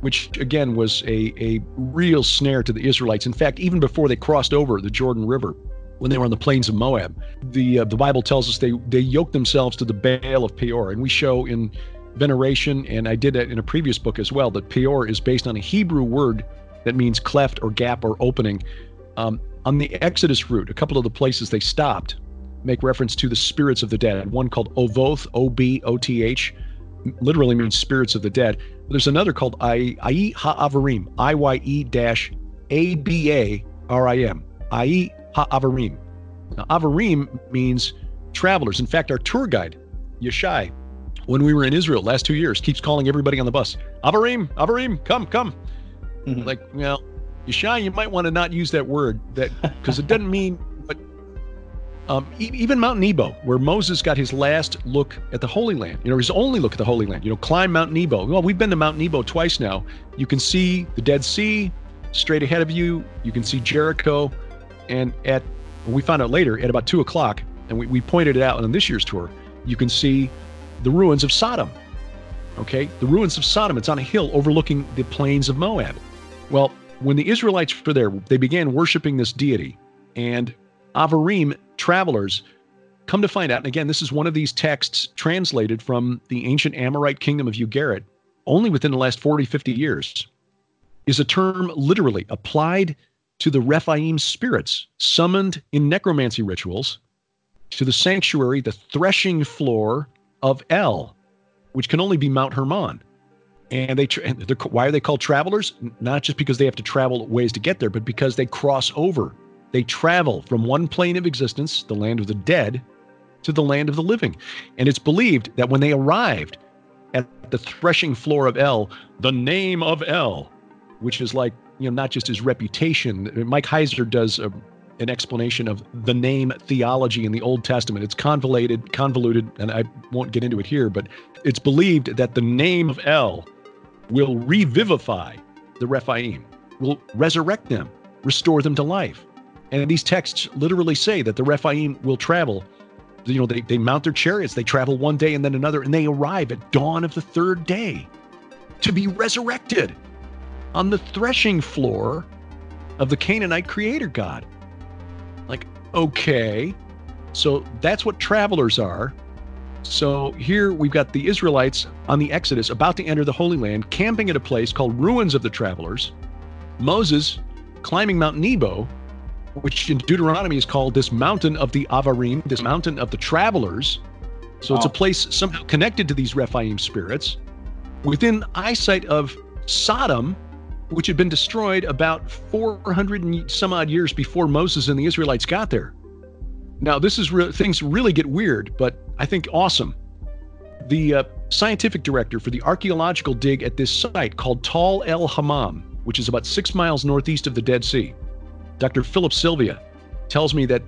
which again was a, a real snare to the Israelites. In fact, even before they crossed over the Jordan River, when they were on the plains of Moab, the uh, the Bible tells us they they yoked themselves to the Baal of Peor, and we show in veneration, and I did that in a previous book as well, that Peor is based on a Hebrew word that means cleft or gap or opening. Um, on the Exodus route, a couple of the places they stopped make reference to the spirits of the dead. One called Ovoth, O B O T H, literally means spirits of the dead. There's another called Ai Ha'avarim, I Y E dash A B A R I M, Ai Ha'avarim. Now, Avarim means travelers. In fact, our tour guide, Yeshai, when we were in Israel last two years, keeps calling everybody on the bus, Avarim, Avarim, come, come. Mm-hmm. Like, well, Yeshai, you might want to not use that word that because it doesn't mean um, even Mount Nebo, where Moses got his last look at the Holy Land, you know, his only look at the Holy Land, you know, climb Mount Nebo. Well, we've been to Mount Nebo twice now. You can see the Dead Sea straight ahead of you. You can see Jericho. And at, we found out later, at about two o'clock, and we, we pointed it out on this year's tour, you can see the ruins of Sodom. Okay, the ruins of Sodom. It's on a hill overlooking the plains of Moab. Well, when the Israelites were there, they began worshiping this deity. And Avarim travelers come to find out, and again, this is one of these texts translated from the ancient Amorite kingdom of Ugarit only within the last 40, 50 years, is a term literally applied to the Rephaim spirits summoned in necromancy rituals to the sanctuary, the threshing floor of El, which can only be Mount Hermon. And they, why are they called travelers? Not just because they have to travel ways to get there, but because they cross over they travel from one plane of existence, the land of the dead, to the land of the living. And it's believed that when they arrived at the threshing floor of El, the name of El, which is like, you know, not just his reputation. Mike Heiser does a, an explanation of the name theology in the Old Testament. It's convoluted, convoluted, and I won't get into it here, but it's believed that the name of El will revivify the Rephaim, will resurrect them, restore them to life. And these texts literally say that the Rephaim will travel. You know, they, they mount their chariots, they travel one day and then another, and they arrive at dawn of the third day to be resurrected on the threshing floor of the Canaanite creator God. Like, okay, so that's what travelers are. So here we've got the Israelites on the Exodus about to enter the Holy Land, camping at a place called Ruins of the Travelers. Moses climbing Mount Nebo which in Deuteronomy is called this mountain of the Avarim, this mountain of the travelers. So it's a place somehow connected to these Rephaim spirits within eyesight of Sodom, which had been destroyed about 400 and some odd years before Moses and the Israelites got there. Now, this is re- things really get weird, but I think awesome. The uh, scientific director for the archaeological dig at this site called Tall el-Hammam, which is about six miles northeast of the Dead Sea, Dr. Phillip Silvia tells me that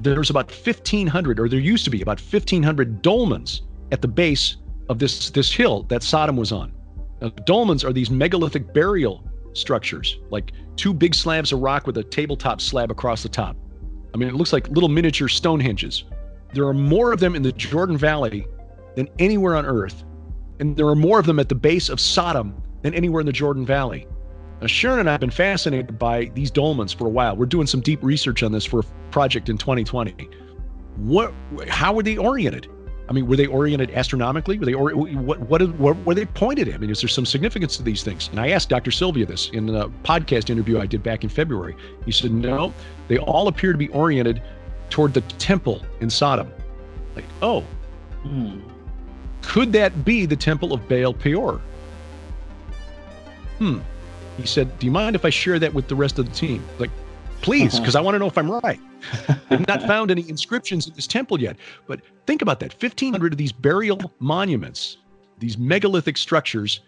there's about 1,500, or there used to be about 1,500 dolmens at the base of this, this hill that Sodom was on. Now, dolmens are these megalithic burial structures, like two big slabs of rock with a tabletop slab across the top. I mean, it looks like little miniature Stonehenges. There are more of them in the Jordan Valley than anywhere on earth. And there are more of them at the base of Sodom than anywhere in the Jordan Valley. Now, Sharon and I have been fascinated by these dolmens for a while. We're doing some deep research on this for a project in 2020. what? How were they oriented? I mean, were they oriented astronomically? Were they or, what, what? What were they pointed at? I mean, is there some significance to these things? And I asked Dr. Silvia this in a podcast interview I did back in February. He said, no, they all appear to be oriented toward the temple in Sodom. Like, oh, Hmm. could that be the temple of Baal Peor? Hmm. He said, Do you mind if I share that with the rest of the team? Like, please, uh-huh. because I want to know if I'm right. I've not found any inscriptions in this temple yet. But think about that 1,500 of these burial monuments, these megalithic structures,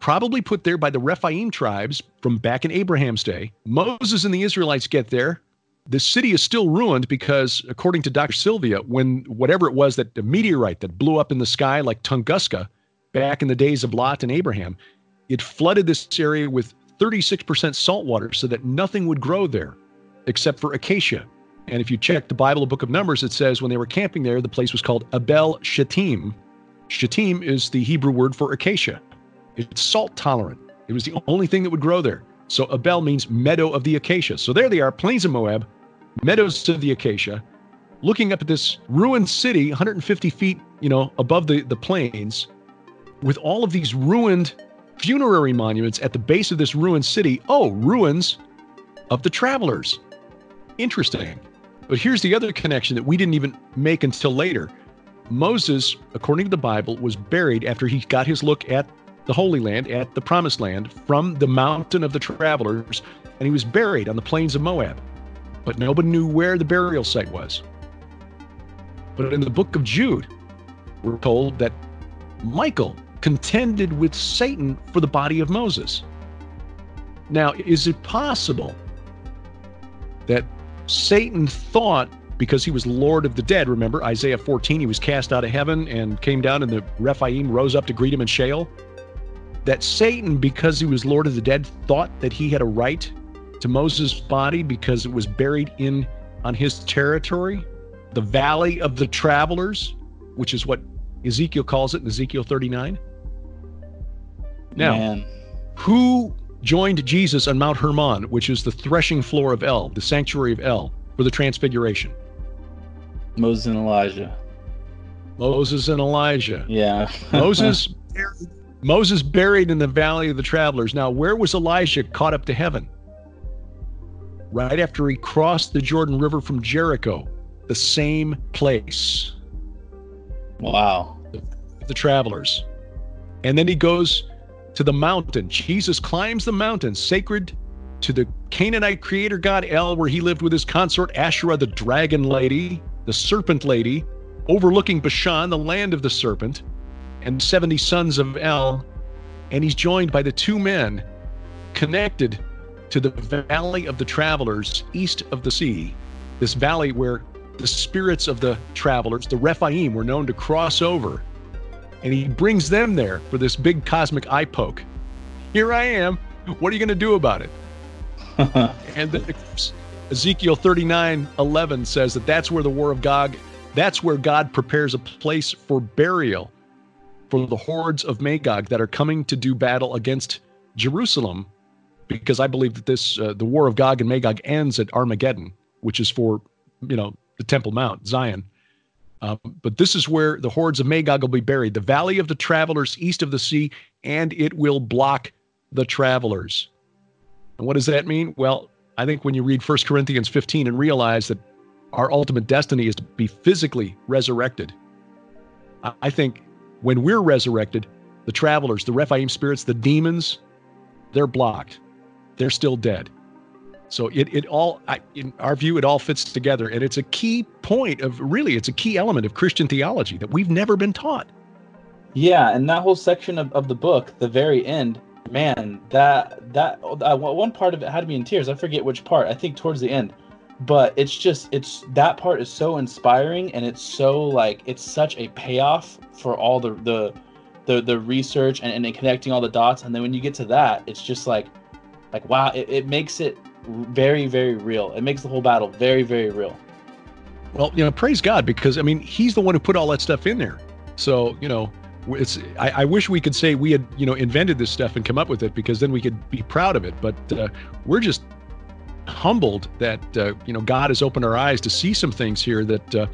probably put there by the Rephaim tribes from back in Abraham's day. Moses and the Israelites get there. The city is still ruined because, according to Dr. Silvia, when whatever it was that the meteorite that blew up in the sky like Tunguska back in the days of Lot and Abraham, it flooded this area with 36% salt water so that nothing would grow there except for acacia. And if you check the Bible, the book of Numbers, it says when they were camping there, the place was called Abel Shittim. Shittim is the Hebrew word for acacia. It's salt tolerant. It was the only thing that would grow there. So Abel means meadow of the acacia. So there they are, plains of Moab, meadows of the acacia, looking up at this ruined city, 150 feet, you know, above the, the plains, with all of these ruined funerary monuments at the base of this ruined city. Oh, ruins of the travelers. Interesting. But here's the other connection that we didn't even make until later. Moses, according to the Bible, was buried after he got his look at the Holy Land, at the Promised Land, from the mountain of the travelers, and he was buried on the plains of Moab. But nobody knew where the burial site was. But in the book of Jude, we're told that Michael contended with Satan for the body of Moses. Now, is it possible that Satan thought because he was Lord of the dead, remember Isaiah 14, he was cast out of heaven and came down, and the Rephaim rose up to greet him in Sheol? That Satan, because he was Lord of the dead, thought that he had a right to Moses' body because it was buried in on his territory, the valley of the travelers, which is what Ezekiel calls it in Ezekiel 39. Now, Man. who joined Jesus on Mount Hermon, which is the threshing floor of El, the sanctuary of El, for the transfiguration? Moses and Elijah. Moses and Elijah. Yeah. Moses Moses buried in the valley of the travelers. Now, where was Elijah caught up to heaven? Right after he crossed the Jordan River from Jericho, the same place. wow. the travelers. And then he goes to the mountain. Jesus climbs the mountain sacred to the Canaanite creator god El, where he lived with his consort Asherah, the dragon lady, the serpent lady, overlooking Bashan, the land of the serpent, and 70 sons of El. And he's joined by the two men connected to the valley of the travelers east of the sea, this valley where the spirits of the travelers, the Rephaim, were known to cross over. And he brings them there for this big cosmic eye poke. Here I am. What are you going to do about it? and then of course, Ezekiel 39 11 says that that's where the war of Gog, that's where God prepares a place for burial for the hordes of Magog that are coming to do battle against Jerusalem. Because I believe that this, uh, the war of Gog and Magog ends at Armageddon, which is for, you know, the Temple Mount, Zion. Um, but this is where the hordes of Magog will be buried, the valley of the travelers east of the sea, and it will block the travelers. And what does that mean? Well, I think when you read 1 Corinthians 15 and realize that our ultimate destiny is to be physically resurrected, I- I think when we're resurrected, the travelers, the Rephaim spirits, the demons, they're blocked. They're still dead. So it, it all, I, in our view, it all fits together. And it's a key point of really, it's a key element of Christian theology that we've never been taught. Yeah, and that whole section of, of the book, the very end, man, that that uh, one part of it had me in tears. I forget which part. I think towards the end, but it's just it's that part is so inspiring, and it's so like it's such a payoff for all the the the, the research and, and connecting all the dots. And then when you get to that, it's just like like wow, it, it makes it very very real. It makes the whole battle very very real. Well, you know, praise God because I mean, He's the one who put all that stuff in there. So you know, it's I, I wish we could say we had you know invented this stuff and come up with it because then we could be proud of it. But uh, we're just humbled that uh, you know God has opened our eyes to see some things here that uh,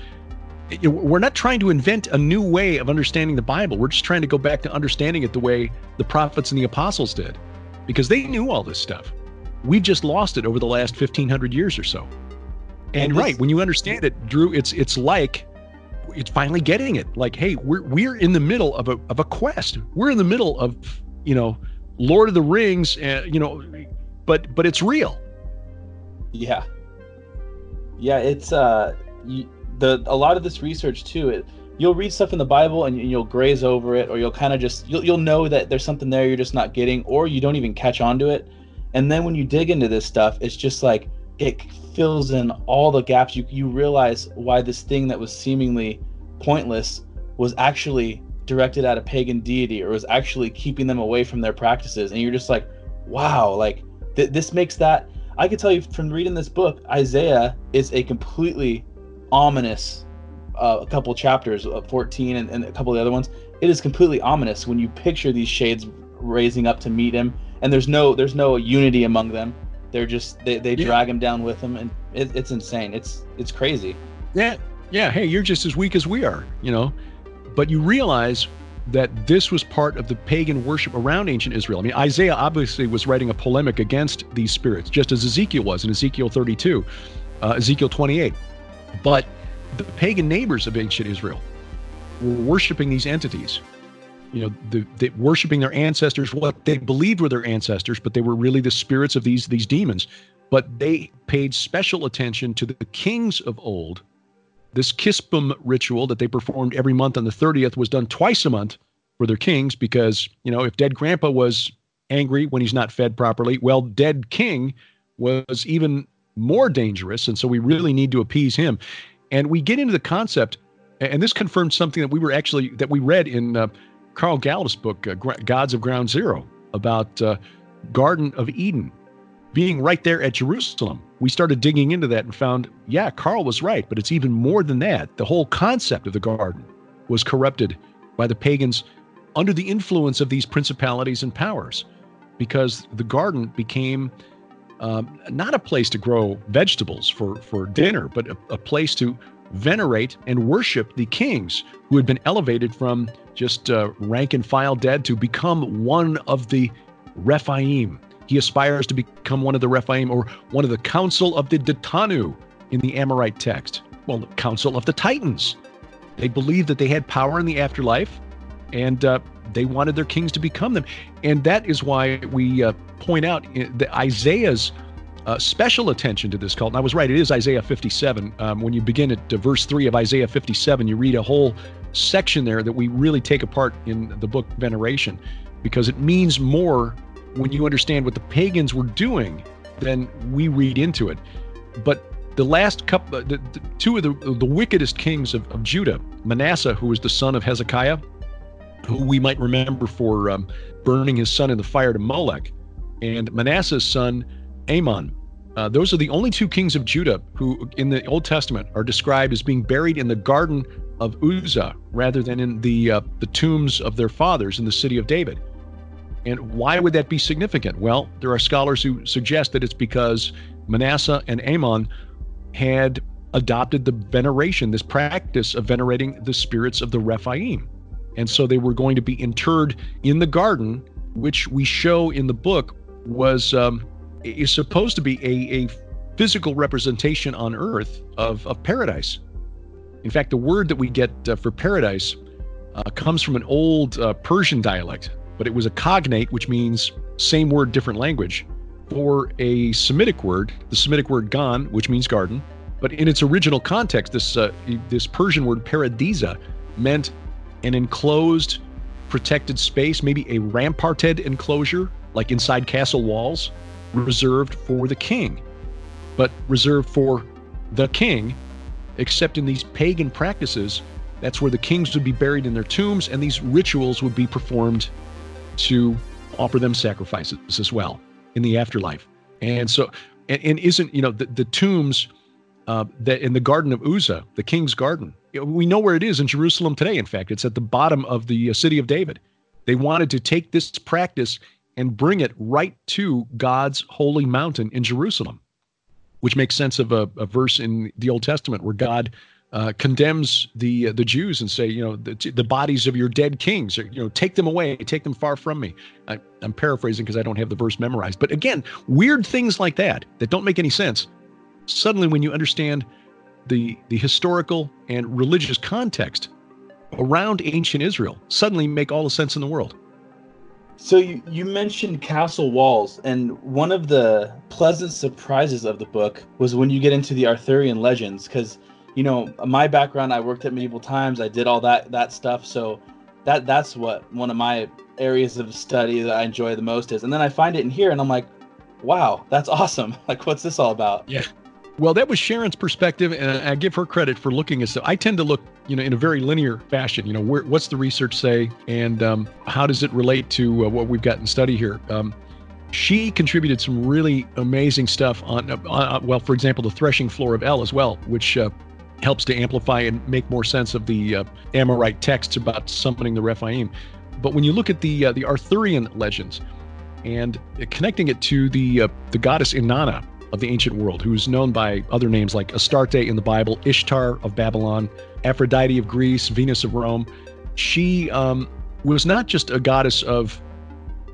we're not trying to invent a new way of understanding the Bible. We're just trying to go back to understanding it the way the prophets and the apostles did, because they knew all this stuff. We've just lost it over the last 1500 years or so. And, and this, right, when you understand it, Drew, it's it's like it's finally getting it. Like, hey, we're we're in the middle of a of a quest. We're in the middle of, you know, Lord of the Rings, uh, you know, but but it's real. Yeah. Yeah, it's uh you, the a lot of this research too, it you'll read stuff in the Bible and you'll graze over it or you'll kind of just you'll you'll know that there's something there you're just not getting or you don't even catch on to it. And then when you dig into this stuff, it's just like it fills in all the gaps. You you realize why this thing that was seemingly pointless was actually directed at a pagan deity or was actually keeping them away from their practices. And you're just like, wow, like th- this makes that. I can tell you from reading this book, Isaiah is a completely ominous uh, a couple chapters, uh, 14 and, and a couple of the other ones. It is completely ominous when you picture these shades raising up to meet him, and there's no there's no unity among them they're just they, they yeah. drag him down with them and it, it's insane it's it's crazy yeah yeah hey you're just as weak as we are you know but you realize that this was part of the pagan worship around ancient Israel. I mean, Isaiah obviously was writing a polemic against these spirits, just as Ezekiel was in Ezekiel 32, uh, Ezekiel 28. But the pagan neighbors of ancient Israel were worshiping these entities you know, the, the, worshiping their ancestors, what they believed were their ancestors, but they were really the spirits of these these demons. But they paid special attention to the kings of old. This kispum ritual that they performed every month on the 30th was done twice a month for their kings because, you know, if dead grandpa was angry when he's not fed properly, well, dead king was even more dangerous. And so we really need to appease him. And we get into the concept, and this confirms something that we were actually, that we read in uh, Carl Gallups' book, uh, Gods of Ground Zero, about uh, Garden of Eden being right there at Jerusalem. We started digging into that and found, yeah, Carl was right, but it's even more than that. The whole concept of the garden was corrupted by the pagans under the influence of these principalities and powers because the garden became um, not a place to grow vegetables for, for dinner, but a, a place to venerate and worship the kings who had been elevated from just uh, rank and file dead to become one of the Rephaim. He aspires to become one of the Rephaim or one of the council of the Ditanu in the Amorite text. Well, the council of the Titans. They believed that they had power in the afterlife and uh, they wanted their kings to become them. And that is why we uh, point out that Isaiah's uh, special attention to this cult. And I was right, it is Isaiah 57. Um, when you begin at verse 3 of Isaiah 57, you read a whole section there that we really take apart in the book Veneration because it means more when you understand what the pagans were doing than we read into it. But the last couple, uh, the, the, two of the, the wickedest kings of, of, Judah, Manasseh, who was the son of Hezekiah, who we might remember for um, burning his son in the fire to Molech, and Manasseh's son, Amon. Uh, those are the only two kings of Judah who, in the Old Testament, are described as being buried in the Garden of Uzzah rather than in the uh, the tombs of their fathers in the city of David. And why would that be significant? Well, there are scholars who suggest that it's because Manasseh and Amon had adopted the veneration, this practice of venerating the spirits of the Rephaim. And so they were going to be interred in the garden, which we show in the book was um, is supposed to be a, a physical representation on earth of, of paradise. In fact, the word that we get uh, for paradise uh, comes from an old uh, Persian dialect, but it was a cognate, which means same word, different language, for a Semitic word, the Semitic word gan, which means garden. But in its original context, this uh, this Persian word paradisa meant an enclosed, protected space, maybe a ramparted enclosure, like inside castle walls reserved for the king, but reserved for the king, except in these pagan practices. That's where the kings would be buried in their tombs, and these rituals would be performed to offer them sacrifices as well in the afterlife. And so, and, and isn't, you know, the, the tombs uh, that in the Garden of Uzzah, the king's garden, we know where it is in Jerusalem today. In fact, it's at the bottom of the uh, city of David. They wanted to take this practice and bring it right to God's holy mountain in Jerusalem, which makes sense of a, a verse in the Old Testament where God uh, condemns the uh, the Jews and say, you know, the, the bodies of your dead kings, or, you know, take them away, take them far from me. I, I'm paraphrasing because I don't have the verse memorized. But again, weird things like that that don't make any sense. Suddenly, when you understand the the historical and religious context around ancient Israel, suddenly make all the sense in the world. So you, you mentioned castle walls, and one of the pleasant surprises of the book was when you get into the Arthurian legends, because you know my background, I worked at medieval times, I did all that that stuff, so that that's what one of my areas of study that I enjoy the most is. And then I find it in here, and I'm like, wow, that's awesome! Like, what's this all about? Yeah. Well, that was Sharon's perspective, and I give her credit for looking at so. I tend to look, you know, in a very linear fashion. You know, where, what's the research say, and um, how does it relate to uh, what we've got in study here? Um, she contributed some really amazing stuff on, uh, uh, well, for example, the threshing floor of El as well, which uh, helps to amplify and make more sense of the uh, Amorite texts about summoning the Rephaim. But when you look at the uh, the Arthurian legends and connecting it to the the goddess Inanna, of the ancient world, who is known by other names like Astarte in the Bible, Ishtar of Babylon, Aphrodite of Greece, Venus of Rome. She um, was not just a goddess of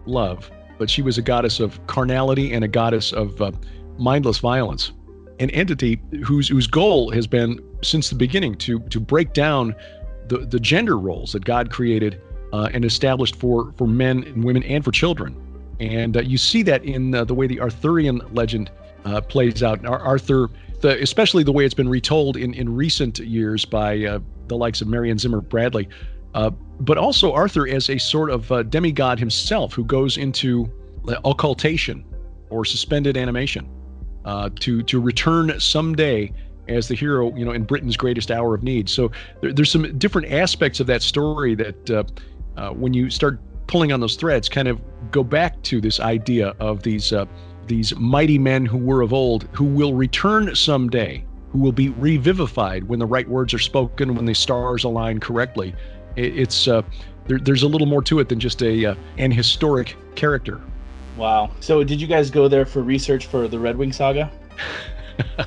love, but she was a goddess of carnality and a goddess of uh, mindless violence. An entity whose whose goal has been since the beginning to to break down the, the gender roles that God created uh, and established for for men and women and for children. And uh, you see that in uh, the way the Arthurian legend uh, plays out. Arthur, the, especially the way it's been retold in, in recent years by uh, the likes of Marion Zimmer Bradley, uh, but also Arthur as a sort of uh, demigod himself who goes into occultation or suspended animation uh, to to return someday as the hero, you know, in Britain's greatest hour of need. So there, there's some different aspects of that story that uh, when you start pulling on those threads, kind of go back to this idea of these these mighty men who were of old, who will return someday, who will be revivified when the right words are spoken, when the stars align correctly. It's uh, there, there's a little more to it than just a uh, an historic character. Wow. So, did you guys go there for research for the Red Wing saga?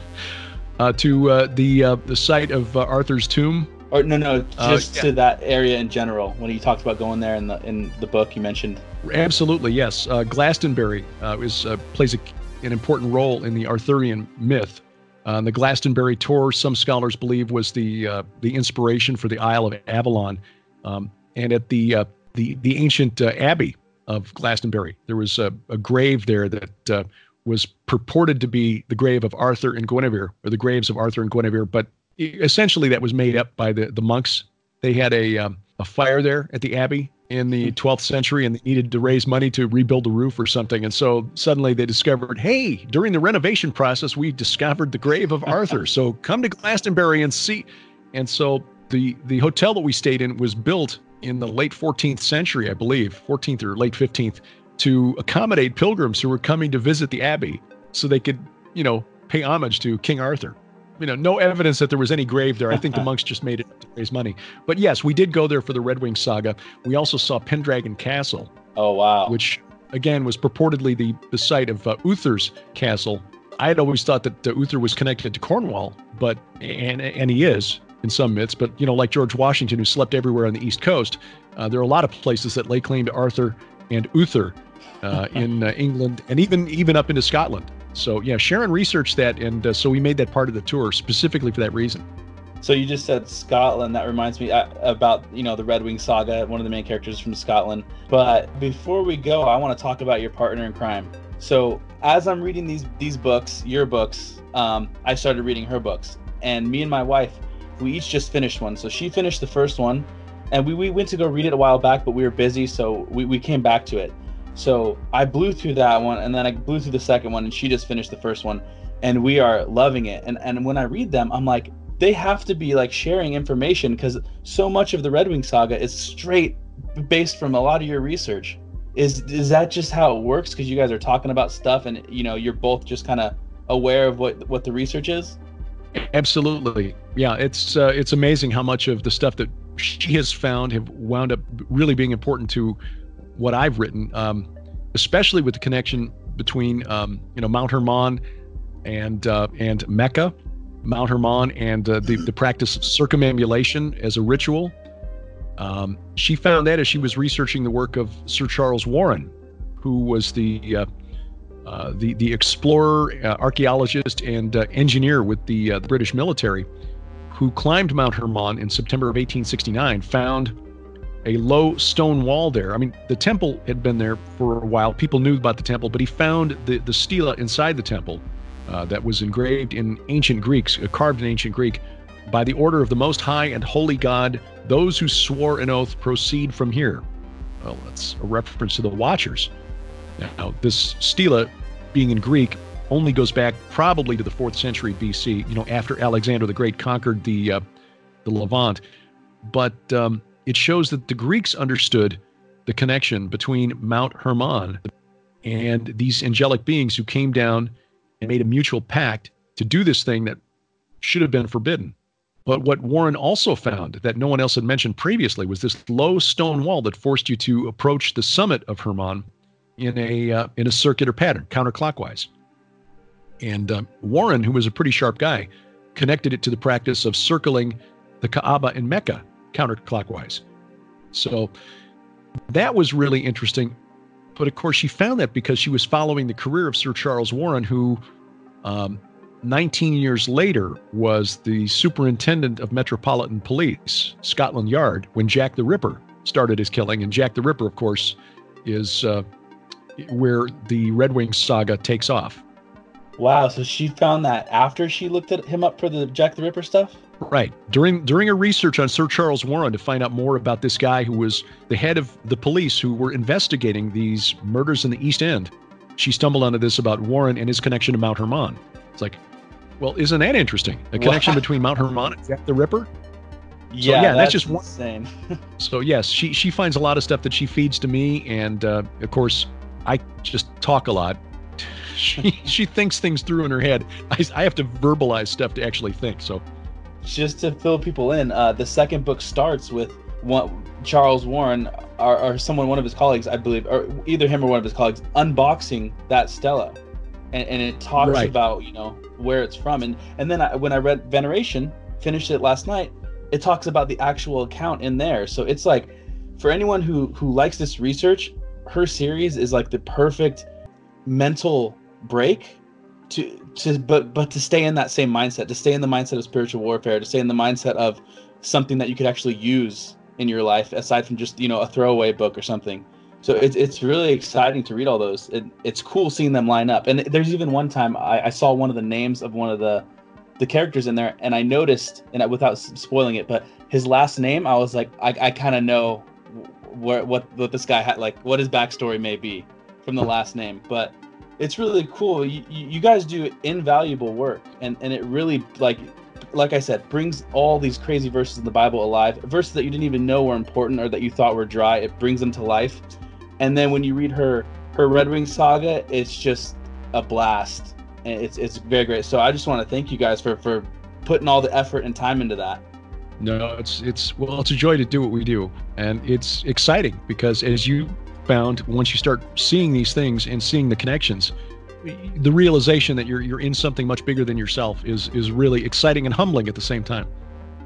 uh, to uh, the uh, the site of uh, Arthur's tomb. Or no, no, just yeah. to that area in general. When you talked about going there in the in the book, you mentioned Absolutely, yes. Uh, Glastonbury uh, is uh, plays a, an important role in the Arthurian myth. Uh, the Glastonbury Tor, some scholars believe, was the uh, the inspiration for the Isle of Avalon, um, and at the uh, the the ancient abbey of Glastonbury, there was a, a grave there that was purported to be the grave of Arthur and Guinevere, or the graves of Arthur and Guinevere, but essentially that was made up by the the monks. They had a um, a fire there at the abbey in the 12th century and they needed to raise money to rebuild the roof or something. And so suddenly they discovered, hey, during the renovation process, we discovered the grave of Arthur. so come to Glastonbury and see. And so the the hotel that we stayed in was built in the late 14th century, I believe, 14th or late 15th, to accommodate pilgrims who were coming to visit the abbey so they could, you know, pay homage to King Arthur you know, no evidence that there was any grave there. I think the monks just made it to raise money. But yes, we did go there for the Red Wing saga. We also saw Pendragon Castle. Oh wow! Which again was purportedly the the site of uh, Uther's castle. I had always thought that uh, Uther was connected to Cornwall, but and and he is in some myths. But you know, like George Washington, who slept everywhere on the East Coast, uh, there are a lot of places that lay claim to Arthur and Uther uh, in uh, England and even even up into Scotland. So yeah, Sharon researched that, and uh, so we made that part of the tour specifically for that reason. So you just said Scotland. That reminds me uh, about you know the Red Wing saga. One of the main characters from Scotland. But before we go, I want to talk about your partner in crime. So as I'm reading these these books, your books, um, I started reading her books, and me and my wife, we each just finished one. So she finished the first one, and we, we went to go read it a while back, but we were busy, so we, we came back to it. So I blew through that one and then I blew through the second one and she just finished the first one and we are loving it. And and when I read them, I'm like, they have to be like sharing information because so much of the Red Wing saga is straight based from a lot of your research. Is is that just how it works? Because you guys are talking about stuff and you know you're both just kind of aware of what what the research is. Absolutely, yeah. It's uh, it's amazing how much of the stuff that she has found have wound up really being important to what I've written, um, especially with the connection between um, you know Mount Hermon and uh, and Mecca, Mount Hermon and uh, the, the practice of circumambulation as a ritual. Um, she found that as she was researching the work of Sir Charles Warren, who was the uh, uh, the the explorer, uh, archaeologist, and uh, engineer with the, uh, the British military, who climbed Mount Hermon in September of 1869, found a low stone wall there. I mean, the temple had been there for a while. People knew about the temple, but he found the, the stela inside the temple uh, that was engraved in ancient Greeks, uh, carved in ancient Greek, by the order of the Most High and Holy God. Those who swore an oath proceed from here. Well, that's a reference to the Watchers. Now, this stela, being in Greek, only goes back probably to the fourth century BC. You know, after Alexander the Great conquered the uh, the Levant, but um, it shows that the Greeks understood the connection between Mount Hermon and these angelic beings who came down and made a mutual pact to do this thing that should have been forbidden. But what Warren also found that no one else had mentioned previously was this low stone wall that forced you to approach the summit of Hermon in a uh, in a circular pattern, counterclockwise. And uh, Warren, who was a pretty sharp guy, connected it to the practice of circling the Kaaba in Mecca counterclockwise. So that was really interesting. But of course, she found that because she was following the career of Sir Charles Warren, who um, 19 years later was the superintendent of Metropolitan Police, Scotland Yard, when Jack the Ripper started his killing. And Jack the Ripper, of course, is uh, where the Red Wings saga takes off. Wow, so she found that after she looked at him up for the Jack the Ripper stuff? Right. During during her research on Sir Charles Warren to find out more about this guy who was the head of the police who were investigating these murders in the East End, she stumbled onto this about Warren and his connection to Mount Hermon. It's like, well, isn't that interesting? A connection wow. between Mount Hermon and Jack the Ripper? Yeah, so, yeah, that's, that's, just one. Insane. so yes, she she finds a lot of stuff that she feeds to me, and uh, of course, I just talk a lot. she she thinks things through in her head. I, I have to verbalize stuff to actually think. So just to fill people in, uh, the second book starts with one, Charles Warren or, or, someone, one of his colleagues, I believe, or either him or one of his colleagues, unboxing that stela, and, and it talks right. about you know where it's from, and and then I, when I read Veneration, finished it last night, it talks about the actual account in there. So it's like, for anyone who who likes this research, her series is like the perfect mental break to to but but to stay in that same mindset to stay in the mindset of spiritual warfare to stay in the mindset of something that you could actually use in your life aside from just you know a throwaway book or something. So it's, it's really exciting to read all those. It, it's cool seeing them line up. And there's even one time I, I saw one of the names of one of the the characters in there and i noticed and I, without spoiling it but his last name i was like i, I kind of know where what what this guy had like what his backstory may be from the last name. But it's really cool. You, you guys do invaluable work, and and it really like like I said, brings all these crazy verses in the Bible alive. Verses that you didn't even know were important or that you thought were dry. It brings them to life. And then when you read her her Red Wing saga, it's just a blast. And it's it's very great. So I just want to thank you guys for for putting all the effort and time into that. No, it's it's well, it's a joy to do what we do, and it's exciting because as you found once you start seeing these things and seeing the connections, the realization that you're you're in something much bigger than yourself is is really exciting and humbling at the same time.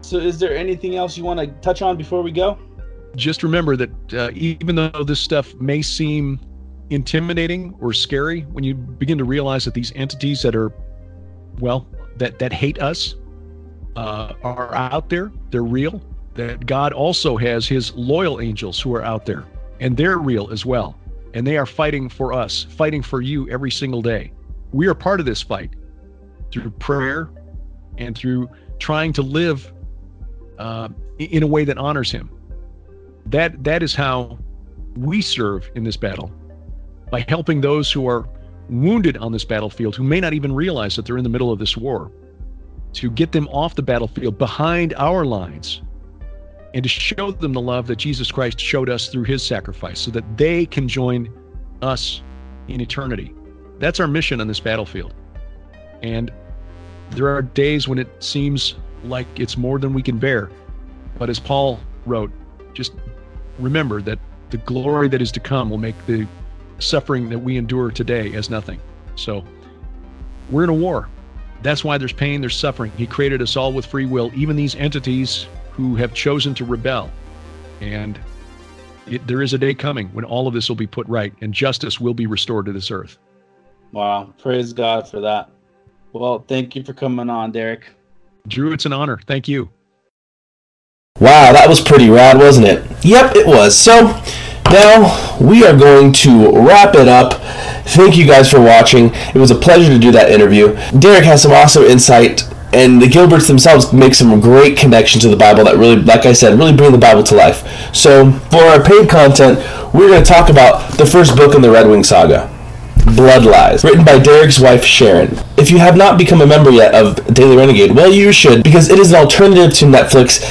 So, is there anything else you want to touch on before we go? Just remember that uh, even though this stuff may seem intimidating or scary, when you begin to realize that these entities that are, well, that that hate us, uh, are out there, they're real. That God also has His loyal angels who are out there and they're real as well. And they are fighting for us, fighting for you every single day. We are part of this fight through prayer and through trying to live uh, in a way that honors Him. That that is how we serve in this battle by helping those who are wounded on this battlefield who may not even realize that they're in the middle of this war to get them off the battlefield behind our lines and to show them the love that Jesus Christ showed us through his sacrifice so that they can join us in eternity. That's our mission on this battlefield. And there are days when it seems like it's more than we can bear. But as Paul wrote, just remember that the glory that is to come will make the suffering that we endure today as nothing. So we're in a war, That's why there's pain, there's suffering. He created us all with free will, even these entities who have chosen to rebel. And it, there is a day coming when all of this will be put right and justice will be restored to this earth. Wow. Praise God for that. Well, thank you for coming on, Derek. Drew, it's an honor. Thank you. Wow, that was pretty rad, wasn't it? Yep, it was. So, now we are going to wrap it up. Thank you guys for watching. It was a pleasure to do that interview. Derek has some awesome insight, and the Gilberts themselves make some great connections to the Bible that really, like I said, really bring the Bible to life. So, for our paid content, we're going to talk about the first book in the Redwing Saga. Blood Lies, written by Derek's wife Sharon. If you have not become a member yet of Daily Renegade, well, you should, because it is an alternative to Netflix.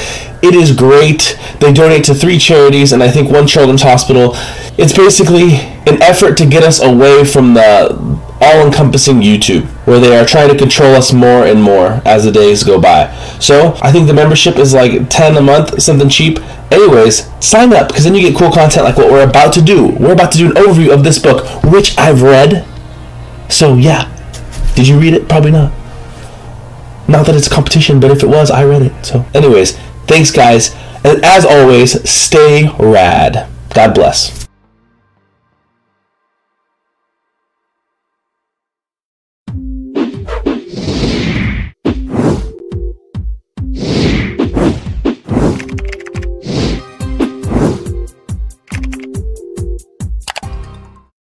It is great. They donate to three charities and I think one children's hospital. It's basically an effort to get us away from the all encompassing YouTube, where they are trying to control us more and more as the days go by. So I think the membership is like 10 a month, something cheap. Anyways, sign up because then you get cool content like what we're about to do. We're about to do an overview of this book, which I've read. So yeah. Did you read it? Probably not. Not that it's a competition, but if it was, I read it. So, anyways, thanks, guys. And as always, stay rad. God bless.